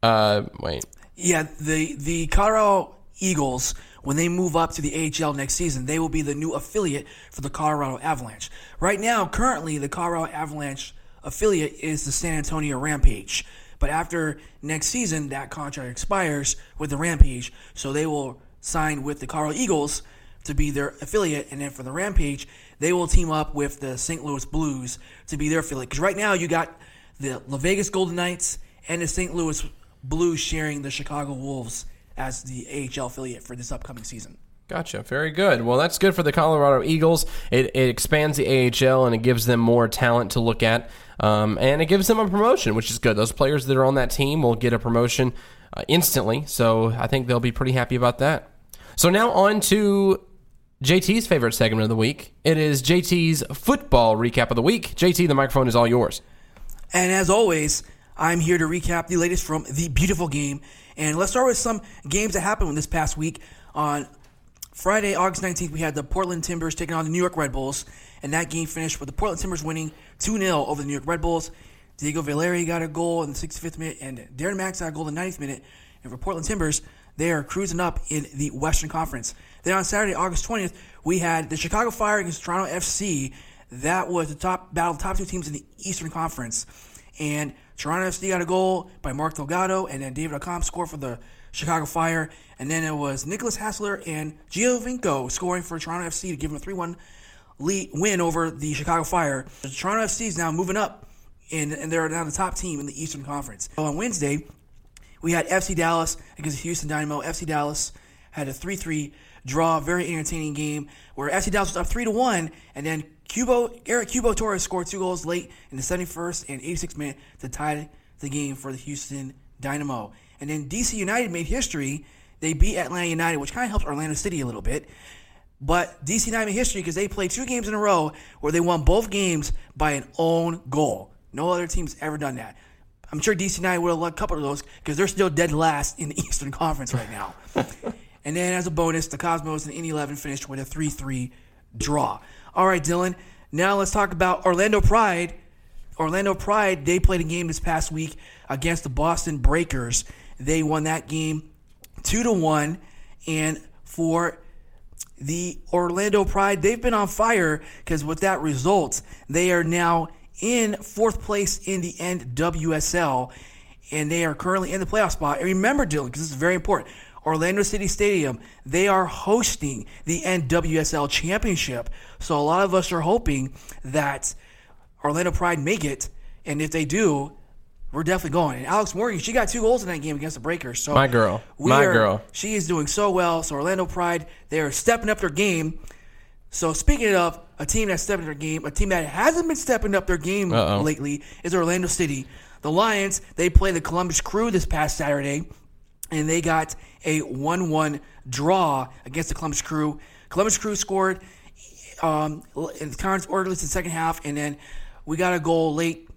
Uh, wait. Yeah, the the Colorado Eagles, when they move up to the AHL next season, they will be the new affiliate for the Colorado Avalanche. Right now, currently, the Colorado Avalanche affiliate is the San Antonio Rampage. But after next season, that contract expires with the Rampage, so they will sign with the Colorado Eagles to be their affiliate, and then for the Rampage, they will team up with the St. Louis Blues to be their affiliate. Because right now, you got the La Vegas Golden Knights and the St. Louis Blues sharing the Chicago Wolves as the AHL affiliate for this upcoming season. Gotcha. Very good. Well, that's good for the Colorado Eagles. It, it expands the AHL and it gives them more talent to look at. Um, and it gives them a promotion, which is good. Those players that are on that team will get a promotion uh, instantly. So I think they'll be pretty happy about that. So now on to JT's favorite segment of the week. It is JT's football recap of the week. JT, the microphone is all yours. And as always, I'm here to recap the latest from the beautiful game. And let's start with some games that happened this past week. On Friday, August 19th, we had the Portland Timbers taking on the New York Red Bulls. And that game finished with the Portland Timbers winning 2 0 over the New York Red Bulls. Diego Valeri got a goal in the 65th minute, and Darren Mattocks got a goal in the 90th minute. And for Portland Timbers, they are cruising up in the Western Conference. Then on Saturday, August 20th, we had the Chicago Fire against Toronto FC. That was the top battle, the top two teams in the Eastern Conference. And Toronto FC got a goal by Mark Delgado, and then David Accam scored for the Chicago Fire. And then it was Nicolas Hasler and Giovinco scoring for Toronto FC to give them a 3 1 lead win over the Chicago Fire. The Toronto FC is now moving up, and, and they're now the top team in the Eastern Conference. So on Wednesday, we had FC Dallas against Houston Dynamo. FC Dallas had a 3 3 draw, very entertaining game where FC Dallas was up 3 to 1, and then Cubo, Eric Cubo Torres scored two goals late in the 71st and 86th minute to tie the game for the Houston Dynamo. And then DC United made history. They beat Atlanta United, which kind of helped Orlando City a little bit. But DC United made history because they played two games in a row where they won both games by an own goal. No other team's ever done that. I'm sure DC United would have won a couple of those because they're still dead last in the *laughs* Eastern Conference right now. *laughs* and then as a bonus, the Cosmos and Indy 11 finished with a 3 3 draw. All right, Dylan. Now let's talk about Orlando Pride. Orlando Pride, they played a game this past week against the Boston Breakers. They won that game 2 to 1. And for the Orlando Pride, they've been on fire because with that result, they are now in fourth place in the NWSL, and they are currently in the playoff spot. And remember, Dylan, because this is very important. Orlando City Stadium, they are hosting the NWSL Championship. So a lot of us are hoping that Orlando Pride make it, and if they do, we're definitely going. And Alex Morgan, she got two goals in that game against the Breakers. So My girl. we My are- girl. She is doing so well. So Orlando Pride, they are stepping up their game. So speaking of a team that's stepping up their game, a team that hasn't been stepping up their game Uh-oh. lately is Orlando City. The Lions, they played the Columbus Crew this past Saturday, and they got a 1-1 draw against the Columbus Crew. Columbus Crew scored um, in the in the second half, and then we got a goal late.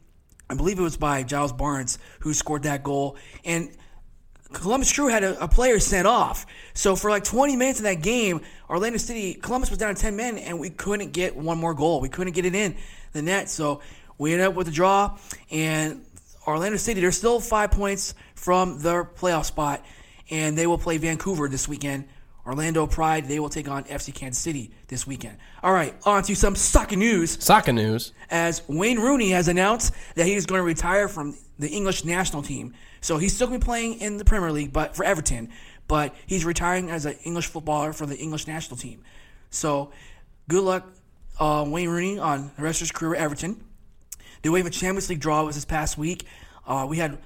I believe it was by Giles Barnes who scored that goal. And Columbus Crew had a, a player sent off. So for like 20 minutes in that game, Orlando City, Columbus was down to 10 men, and we couldn't get one more goal. We couldn't get it in the net. So we ended up with a draw, and Orlando City, they're still five points from their playoff spot, and they will play Vancouver this weekend. Orlando Pride, they will take on FC Kansas City this weekend. All right, on to some soccer news. Soccer news. As Wayne Rooney has announced that he is going to retire from the English national team. So he's still going to be playing in the Premier League, but for Everton. But he's retiring as an English footballer for the English national team. So good luck, uh, Wayne Rooney, on the rest of his career at Everton. They The UEFA Champions League draw was this past week. Uh, we had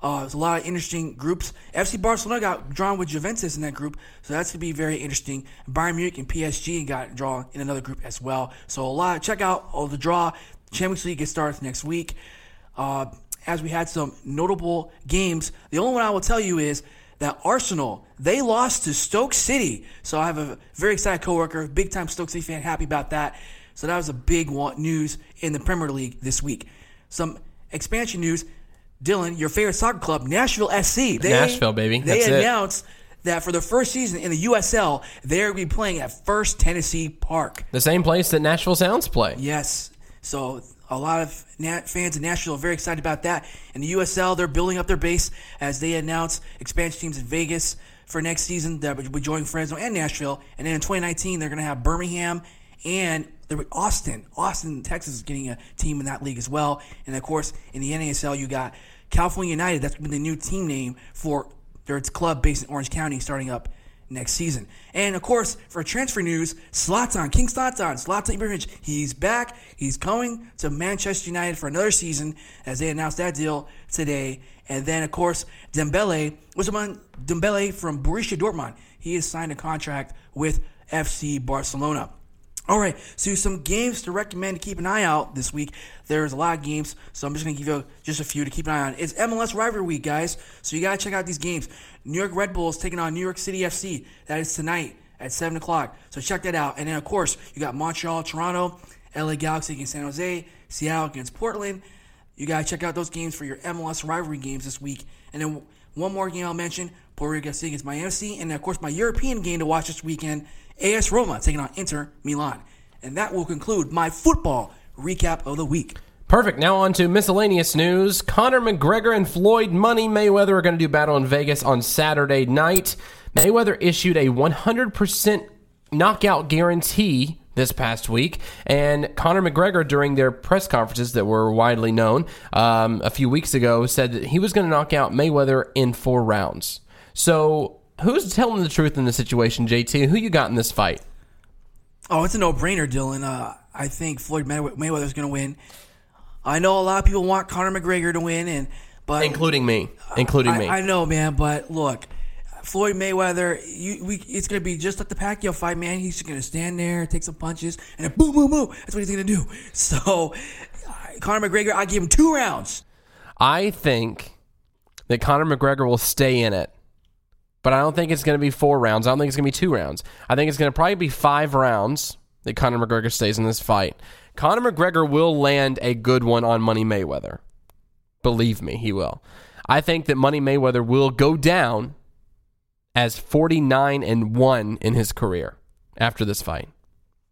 uh, a lot of interesting groups. FC Barcelona got drawn with Juventus in that group, so that's going to be very interesting. Bayern Munich and PSG got drawn in another group as well. So a lot. Check out all the draw. Champions League gets started next week. Uh, as we had some notable games, the only one I will tell you is that Arsenal they lost to Stoke City. So I have a very excited coworker, big time Stoke City fan, happy about that. So that was a big news in the Premier League this week. Some expansion news. Dylan, your favorite soccer club, Nashville SC. They, Nashville, baby. They That's announced it. that for the first season in the USL, they're going to be playing at First Tennessee Park. The same place that Nashville Sounds play. Yes. So a lot of Nat fans in Nashville are very excited about that. In the USL, they're building up their base as they announce expansion teams in Vegas for next season that will be joining Fresno and Nashville. And then in 2019, they're going to have Birmingham and Austin. Austin, Texas is getting a team in that league as well. And of course, in the NASL, you got California United. That's been the new team name for their club based in Orange County starting up next season. And of course, for transfer news, Zlatan, King Zlatan, Zlatan Ibrahimovic, he's back. He's coming to Manchester United for another season as they announced that deal today. And then, of course, Dembele, Ousmane Dembele from Borussia Dortmund. He has signed a contract with FC Barcelona. All right, so some games to recommend to keep an eye out this week. There's a lot of games, so I'm just gonna give you just a few to keep an eye on. It's MLS rivalry week, guys, so you gotta check out these games. New York Red Bulls taking on New York City FC. That is tonight at seven o'clock. So check that out. And then of course you got Montreal, Toronto, LA Galaxy against San Jose, Seattle against Portland. You gotta check out those games for your MLS rivalry games this week. And then one more game I'll mention: Puerto Rico against Miami FC, and of course my European game to watch this weekend AS Roma taking on Inter Milan. And that will conclude my football recap of the week. Perfect. Now on to miscellaneous news. Conor McGregor and Floyd Money Mayweather are going to do battle in Vegas on Saturday night. Mayweather issued a 100% knockout guarantee this past week, and Conor McGregor, during their press conferences that were widely known um, a few weeks ago, said that he was going to knock out Mayweather in four rounds. So who's telling the truth in this situation, JT? Who you got in this fight? Oh, it's a no-brainer, Dylan. Uh, I think Floyd Mayweather's going to win. I know a lot of people want Conor McGregor to win, and but including me, including I, me. I know, man. But look, Floyd Mayweather, you, we, it's going to be just like the Pacquiao fight, man. He's just going to stand there, take some punches, and then boom, boom, boom. That's what he's going to do. *laughs* So, uh, Conor McGregor, I give him two rounds. I think that Conor McGregor will stay in it but I don't think it's going to be four rounds. I don't think it's going to be two rounds. I think it's going to probably be five rounds that Conor McGregor stays in this fight. Conor McGregor will land a good one on Money Mayweather. Believe me, he will. I think that Money Mayweather will go down as 49 and 1 in his career after this fight.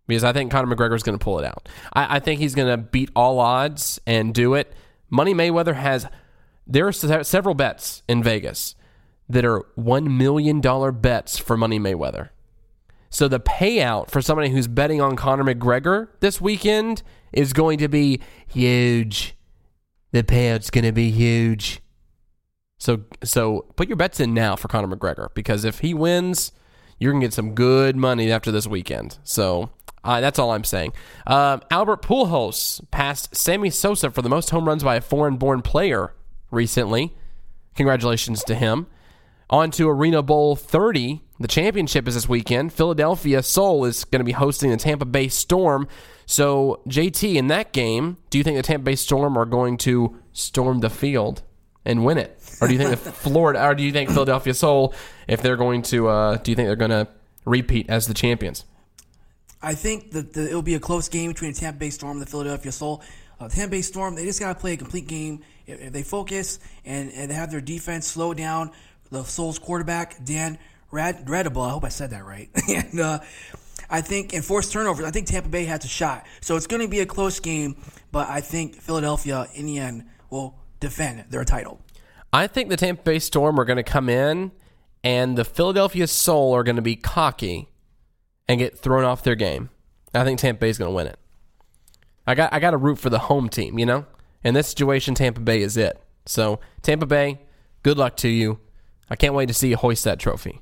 Because I think Conor McGregor is going to pull it out. I, I think he's going to beat all odds and do it. Money Mayweather has, there are several bets in Vegas that are $1 million bets for Money Mayweather. So the payout for somebody who's betting on Conor McGregor this weekend is going to be huge. The payout's going to be huge. So so put your bets in now for Conor McGregor because if he wins, you're going to get some good money after this weekend. So uh, that's all I'm saying. Uh, Albert Pujols passed Sammy Sosa for the most home runs by a foreign-born player recently. Congratulations to him. On to Arena Bowl 30. The championship is this weekend. Philadelphia Soul is going to be hosting the Tampa Bay Storm. So, JT, in that game, do you think the Tampa Bay Storm are going to storm the field and win it? Or do you think the *laughs* Florida, or do you think Philadelphia Soul, if they're going to, uh, do you think they're going to repeat as the champions? I think that the, it'll be a close game between the Tampa Bay Storm and the Philadelphia Soul. Uh, Tampa Bay Storm, they just got to play a complete game. If, if they focus and, and they have their defense slow down, the Souls quarterback, Dan Rad- Radible. I hope I said that right. *laughs* and uh, I think in forced turnovers, I think Tampa Bay has a shot. So it's going to be a close game, but I think Philadelphia in the end will defend their title. I think the Tampa Bay Storm are going to come in, and the Philadelphia Soul are going to be cocky and get thrown off their game. I think Tampa Bay is going to win it. I got I got to root for the home team, you know. In this situation, Tampa Bay is it. So Tampa Bay, good luck to you. I can't wait to see you hoist that trophy.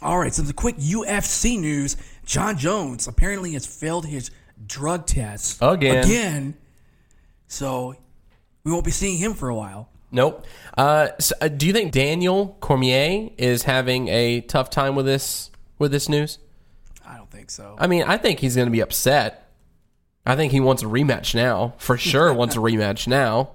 All right, so the quick UFC news: Jon Jones apparently has failed his drug test Again. Again, so we won't be seeing him for a while. Nope. Uh, so, uh, do you think Daniel Cormier is having a tough time with this with this news? I don't think so. I mean, I think he's going to be upset. I think he wants a rematch now, for sure. wants a rematch now,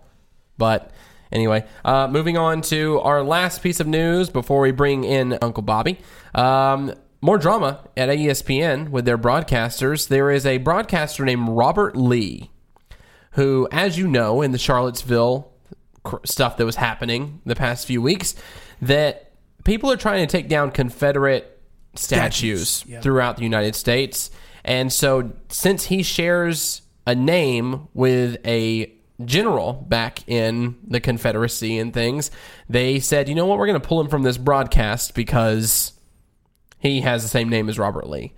but anyway, uh, moving on to our last piece of news before we bring in Uncle Bobby. Um, more drama at ESPN with their broadcasters. There is a broadcaster named Robert Lee, who, as you know, in the Charlottesville stuff that was happening the past few weeks, that people are trying to take down Confederate statues, Statues, yeah. throughout the United States. And so, since he shares a name with a general back in the Confederacy and things, they said, you know what, we're going to pull him from this broadcast because he has the same name as Robert Lee.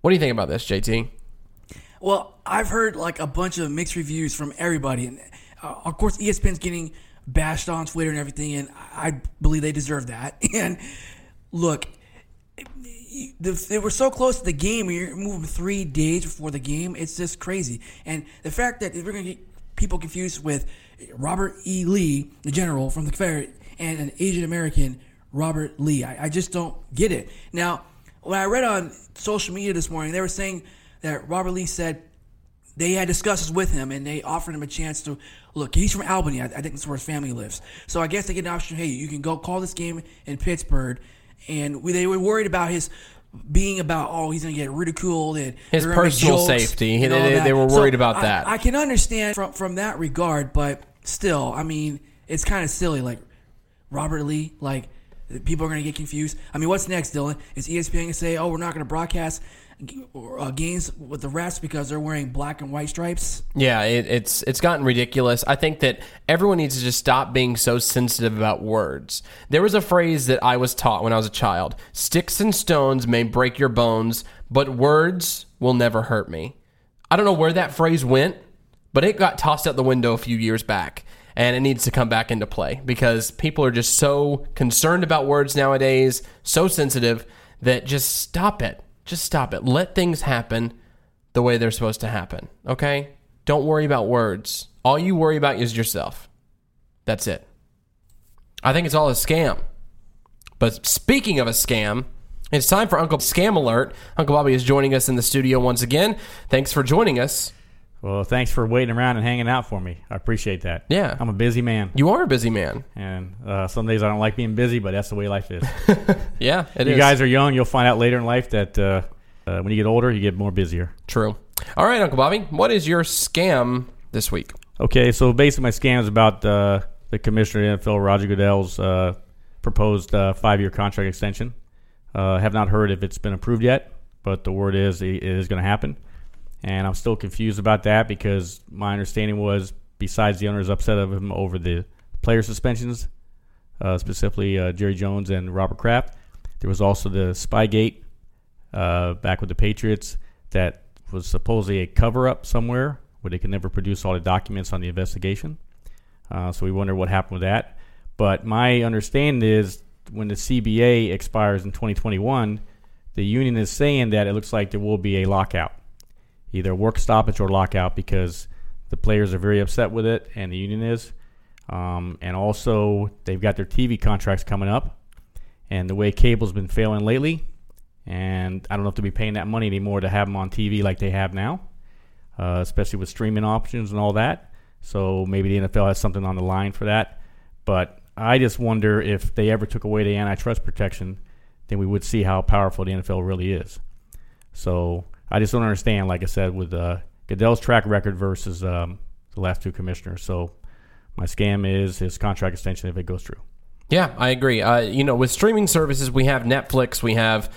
What do you think about this, JT? Well, I've heard like a bunch of mixed reviews from everybody, and uh, of course, ESPN's getting bashed on Twitter and everything, and I believe they deserve that. *laughs* And look, the- they were so close to the game. You're moving three days before the game. It's just crazy. And the fact that we're going to people confused with Robert E. Lee, the general from the Confederate, and an Asian American Robert Lee, I, I just don't get it. Now, when I read on social media this morning, they were saying that Robert Lee said they had discussions with him and they offered him a chance to look. He's from Albany. I, I think that's where his family lives. So I guess they get an option. Hey, you can go call this game in Pittsburgh, and we, they were worried about his being about oh he's gonna get ridiculed and His they're gonna make personal jokes safety. They- they- they were So worried about I- that. I can understand from from that regard, but still, I mean, it's kind of silly. Like Robert Lee, like people are going to get confused. I mean, what's next, Dylan? Is ESPN going to say, "Oh, we're not going to broadcast uh, games with the refs because they're wearing black and white stripes"? Yeah, it, it's it's gotten ridiculous. I think that everyone needs to just stop being so sensitive about words. There was a phrase that I was taught when I was a child: "Sticks and stones may break your bones, but words will never hurt me." I don't know where that phrase went, but it got tossed out the window a few years back, and it needs to come back into play because people are just so concerned about words nowadays, so sensitive that just stop it. Just stop it. Let things happen the way they're supposed to happen. Okay? Don't worry about words. All you worry about is yourself. That's it. I think it's all a scam. But speaking of a scam, it's time for Uncle Scam Alert. Uncle Bobby is joining us in the studio once again. Thanks for joining us. Well, thanks for waiting around and hanging out for me. I appreciate that. Yeah. I'm a busy man, You are a busy man. and uh, some days I don't like being busy, but that's the way life is. *laughs* Yeah, it is you guys are young. You'll find out later in life that uh, uh, when you get older, you get more busier. true. All right, Uncle Bobby, what is your scam this week? Okay, so basically, my scam is about uh, the commissioner of the NFL, Roger Goodell's uh, proposed uh, five-year contract extension. Uh, have not heard if it's been approved yet, but the word is it is going to happen, and I'm still confused about that because my understanding was, besides the owners upset of him over the player suspensions, uh, specifically uh, Jerry Jones and Robert Kraft, there was also the Spygate uh, back with the Patriots that was supposedly a cover up somewhere where they could never produce all the documents on the investigation. Uh, so we wonder what happened with that. But my understanding is when the CBA expires in 2021, the union is saying that it looks like there will be a lockout, either work stoppage or lockout, because the players are very upset with it and the union is. Um, and also, they've got their TV contracts coming up. And the way cable's been failing lately, and I don't know if they'll be paying that money anymore to have them on TV like they have now, uh, especially with streaming options and all that. So maybe the NFL has something on the line for that. But I just wonder if they ever took away the antitrust protection, then we would see how powerful the NFL really is. So I just don't understand, like I said, with uh, Goodell's track record versus um, the last two commissioners. So my scam is his contract extension if it goes through. Yeah, I agree. Uh, you know, with streaming services, we have Netflix, we have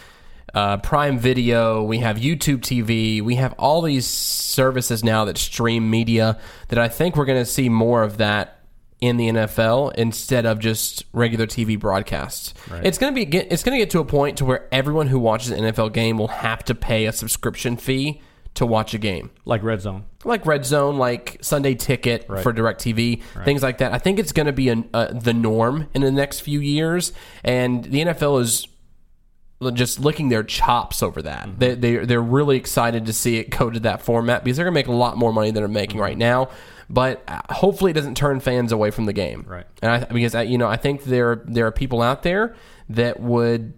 uh, Prime Video, we have YouTube TV, we have all these services now that stream media. That I think we're going to see more of that in the NFL instead of just regular TV broadcasts. It's going to be get- it's going to get to a point to where everyone who watches an NFL game will have to pay a subscription fee to watch a game. Like Red Zone. Like Red Zone, like Sunday Ticket Right. for DirecTV, things like that. I think it's going to be an, uh, the norm in the next few years, and the NFL is just licking their chops over that. Mm-hmm. They, they they're really excited to see it go to that format because they're going to make a lot more money than they're making right now. But uh, hopefully, it doesn't turn fans away from the game. Right. And I, because I, you know, I think there there are people out there that would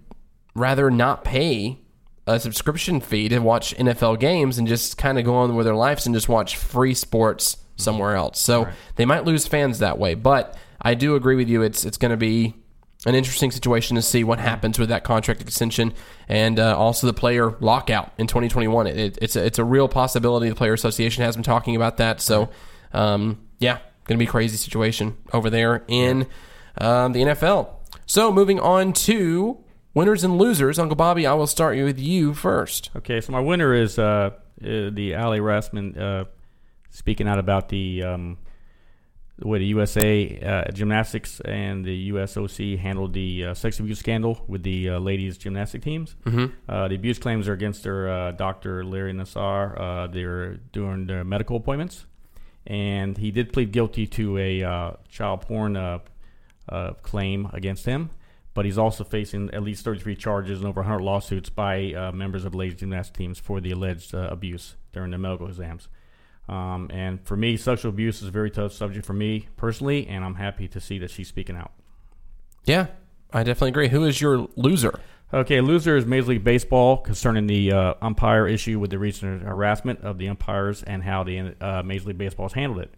rather not pay a subscription fee to watch NFL games and just kind of go on with their lives and just watch free sports somewhere else. So they might lose fans that way. But I do agree with you. It's it's going to be an interesting situation to see what happens with that contract extension and uh, also the player lockout in 2021. It, it, it's a, it's a real possibility. The player association has been talking about that. So um, yeah, going to be a crazy situation over there in um, the NFL. So moving on to winners and losers. Uncle Bobby, I will start you with you first. Okay, so my winner is uh, uh, the Aly Raisman uh, speaking out about the um, the way the USA uh, gymnastics and the USOC handled the uh, sex abuse scandal with the uh, ladies gymnastic teams. Mm-hmm. Uh, the abuse claims are against their uh, doctor Larry Nassar. Uh, they're doing their medical appointments, and he did plead guilty to a uh, child porn uh, uh, claim against him. But he's also facing at least 33 charges and over 100 lawsuits by uh, members of ladies gymnastics teams for the alleged uh, abuse during the medical exams. Um, and for me, sexual abuse is a very tough subject for me personally, and I'm happy to see that she's speaking out. Yeah, I definitely agree. Who is your loser? Okay, loser is Major League Baseball concerning the uh, umpire issue with the recent harassment of the umpires and how the uh, Major League Baseball has handled it.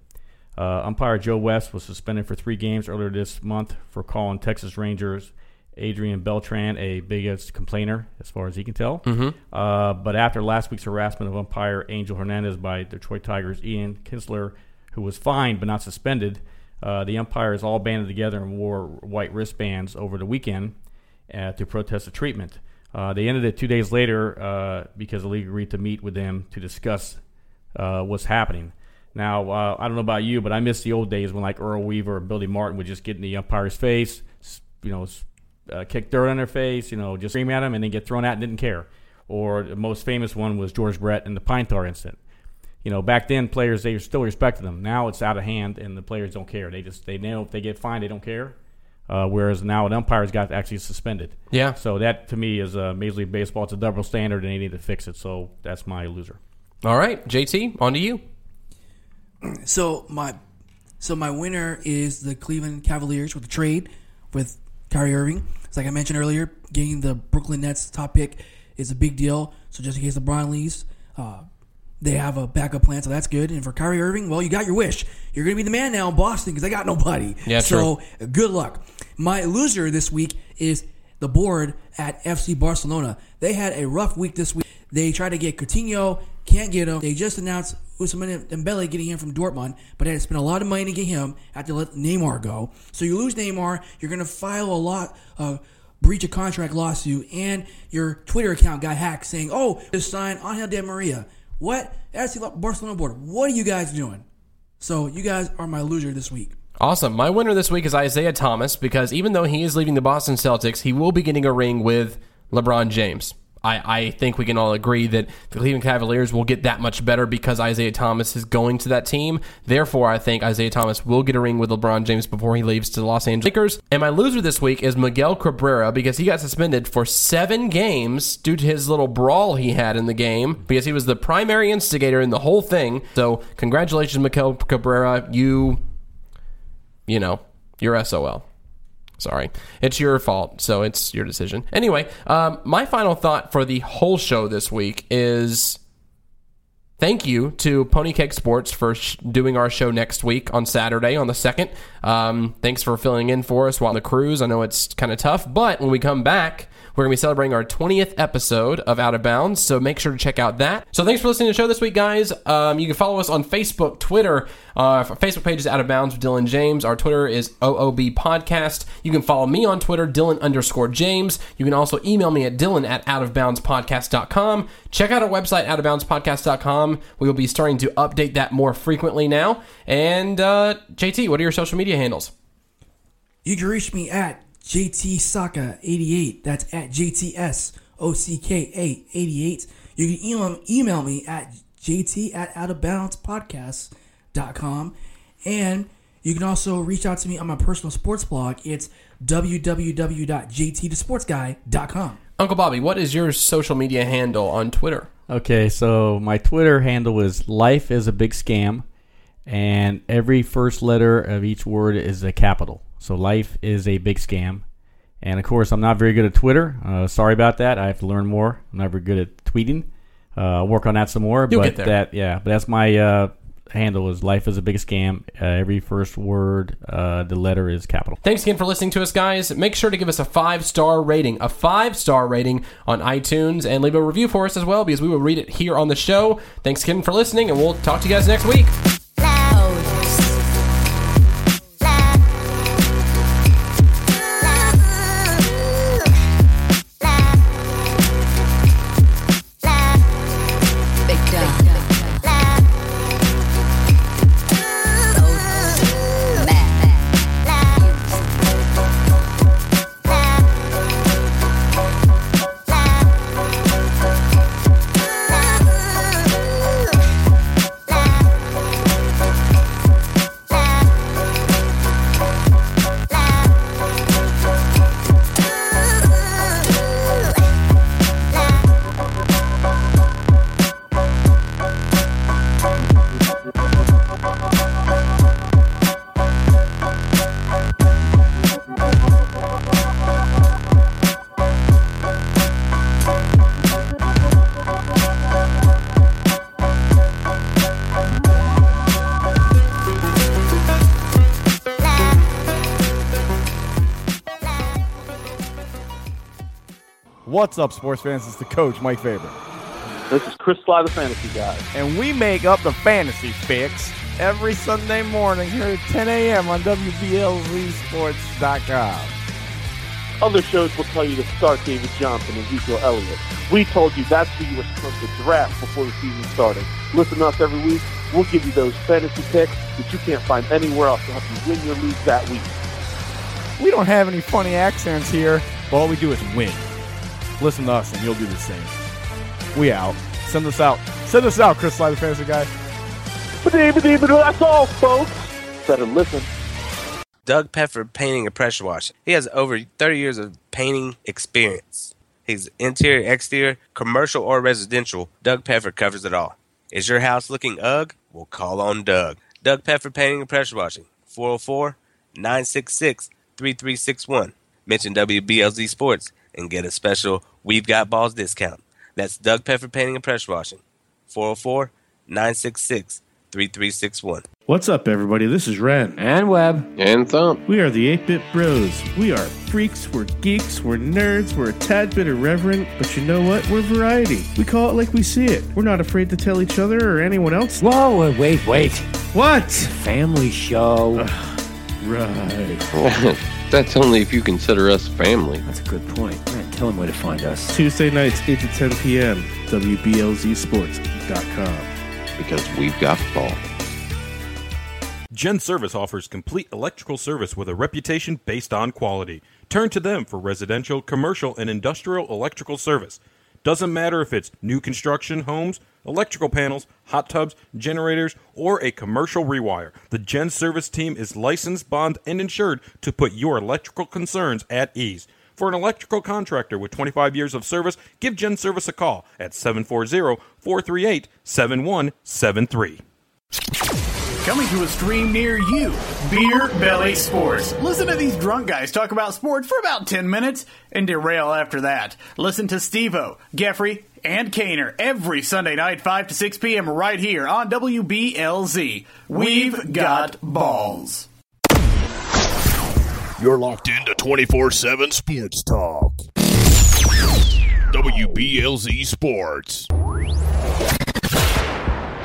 Uh, umpire Joe West was suspended for three games earlier this month for calling Texas Rangers Adrian Beltran a biggest complainer, as far as he can tell. Uh, but after last week's harassment of umpire Angel Hernandez by Detroit Tigers Ian Kinsler, who was fined but not suspended, uh, the umpires all banded together and wore white wristbands over the weekend uh, to protest the treatment. Uh, they ended it two days later uh, because the league agreed to meet with them to discuss uh, what's happening. Now, uh, I don't know about you, but I miss the old days when like Earl Weaver or Billy Martin would just get in the umpire's face, you know, uh, kick dirt on their face, you know, just scream at them and then get thrown out and didn't care. Or the most famous one was George Brett and the Pine Tar incident. You know, back then players they still respected them. Now it's out of hand and the players don't care. They just they know if they get fined they don't care. Uh, whereas now an umpire's got actually suspended. Yeah. So that to me is uh, Major League Baseball. It's a double standard and they need to fix it. So that's my loser. All right, JT, on to you. *clears throat* So my so my winner is the Cleveland Cavaliers with the trade with Kyrie Irving. It's like I mentioned earlier, getting the Brooklyn Nets top pick is a big deal. So just in case LeBron leaves, uh, they have a backup plan, so that's good. And for Kyrie Irving, well, you got your wish. You're going to be the man now in Boston because they got nobody. Yeah, so good luck. My loser this week is the board at FC Barcelona. They had a rough week this week. They tried to get Coutinho, can't get him. They just announced Ousmane Dembele getting him from Dortmund, but had to spend a lot of money to get him. Had to let Neymar go. So you lose Neymar, you're going to file a lot of breach of contract lawsuit, and your Twitter account got hacked saying, "Oh, just signed Angel Di Maria." What? FC Barcelona board. What are you guys doing? So you guys are my loser this week. Awesome. My winner this week is Isaiah Thomas because even though he is leaving the Boston Celtics, he will be getting a ring with LeBron James. I, I think we can all agree that the Cleveland Cavaliers will get that much better because Isaiah Thomas is going to that team. Therefore, I think Isaiah Thomas will get a ring with LeBron James before he leaves to the Los Angeles Lakers. And my loser this week is Miguel Cabrera because he got suspended for seven games due to his little brawl he had in the game because he was the primary instigator in the whole thing. So, congratulations, Miguel Cabrera. You you know, you're SOL. Sorry. It's your fault, so it's your decision. Anyway, um, my final thought for the whole show this week is thank you to Pony Cake Sports for sh- doing our show next week on Saturday on the 2nd. Um, thanks for filling in for us while on the cruise. I know it's kind of tough, but when we come back, We're going to be celebrating our 20th episode of Out of Bounds, so make sure to check out that. So thanks for listening to the show this week, guys. Um, you can follow us on Facebook, Twitter. Uh, our Facebook page is Out of Bounds with Dylan James. Our Twitter is OOB Podcast. You can follow me on Twitter, Dylan underscore James. You can also email me at Dylan at outofboundspodcast.com. Check out our website, outofboundspodcast.com. We will be starting to update that more frequently now. And uh, JT, what are your social media handles? You can reach me at JTSaka88. That's at JTSOCKA88. You can email, email me at JT at outofboundspodcast.com. And you can also reach out to me on my personal sports blog. It's www.jtthesportsguy.com. Uncle Bobby, what is your social media handle on Twitter? Okay, so my Twitter handle is life is a big scam, and every first letter of each word is a capital. So life is a big scam, and of course I'm not very good at Twitter. Uh, sorry about that. I have to learn more. I'm not very good at tweeting. Uh, I'll work on that some more. You'll but get there. that yeah, but that's my uh, handle is life is a big scam. Uh, every first word, uh, the letter is capital. Thanks again for listening to us, guys. Make sure to give us a five star rating, a five star rating on iTunes, and leave a review for us as well because we will read it here on the show. Thanks again for listening, and we'll talk to you guys next week. What's up, sports fans? It's the coach, Mike Faber. This is Chris Sly, the fantasy guy. And we make up the fantasy fix every Sunday morning here at 10 a.m. on WBLZSports.com. Other shows will tell you to start David Johnson and Ezekiel Elliott. We told you that's who you were supposed to draft before the season started. Listen to us every week. We'll give you those fantasy picks that you can't find anywhere else to help you win your league that week. We don't have any funny accents here, but all we do is win. Listen to us and you'll do the same. We out. Send us out. Send us out, Chris Sly, the fantasy guy. But that's all, folks. Better listen. Doug Peffer Painting and Pressure Washing. He has over 30 years of painting experience. He's interior, exterior, commercial, or residential. Doug Peffer covers it all. Is your house looking ugh? Well, call on Doug. Doug Peffer Painting and Pressure Washing. 404 966 3361. Mention WBLZ Sports and get a special We've Got Balls discount. That's Doug Pepper Painting and Pressure Washing. 404 966 3361. What's up, everybody? This is Ren. And Webb. And Thump. We are the 8 Bit Bros. We are freaks, we're geeks, we're nerds, we're a tad bit irreverent, but you know what? We're variety. We call it like we see it. We're not afraid to tell each other or anyone else. Whoa, wait, wait. What? Family show. Right. *laughs* That's only if you consider us family. That's a good point. Man, tell them where to find us. Tuesday nights, 8 to 10 p.m. WBLZSports.com. Because we've got balls. Gen Service offers complete electrical service with a reputation based on quality. Turn to them for residential, commercial, and industrial electrical service. Doesn't matter if it's new construction homes, electrical panels, hot tubs, generators, or a commercial rewire. The Gen Service team is licensed, bond, and insured to put your electrical concerns at ease. For an electrical contractor with 25 years of service, give Gen Service a call at 740 438 7173. Coming to a stream near you, Beer Belly Sports. Listen to these drunk guys talk about sports for about 10 minutes and derail after that. Listen to Stevo, Geffrey, and Kaner every Sunday night, 5 to 6 p.m. right here on WBLZ. We've got balls. You're locked into 24 7 sports talk. WBLZ Sports.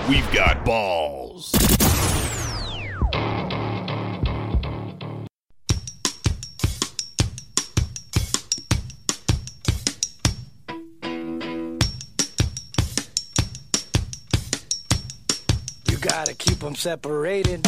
We've got balls. You gotta keep them separated.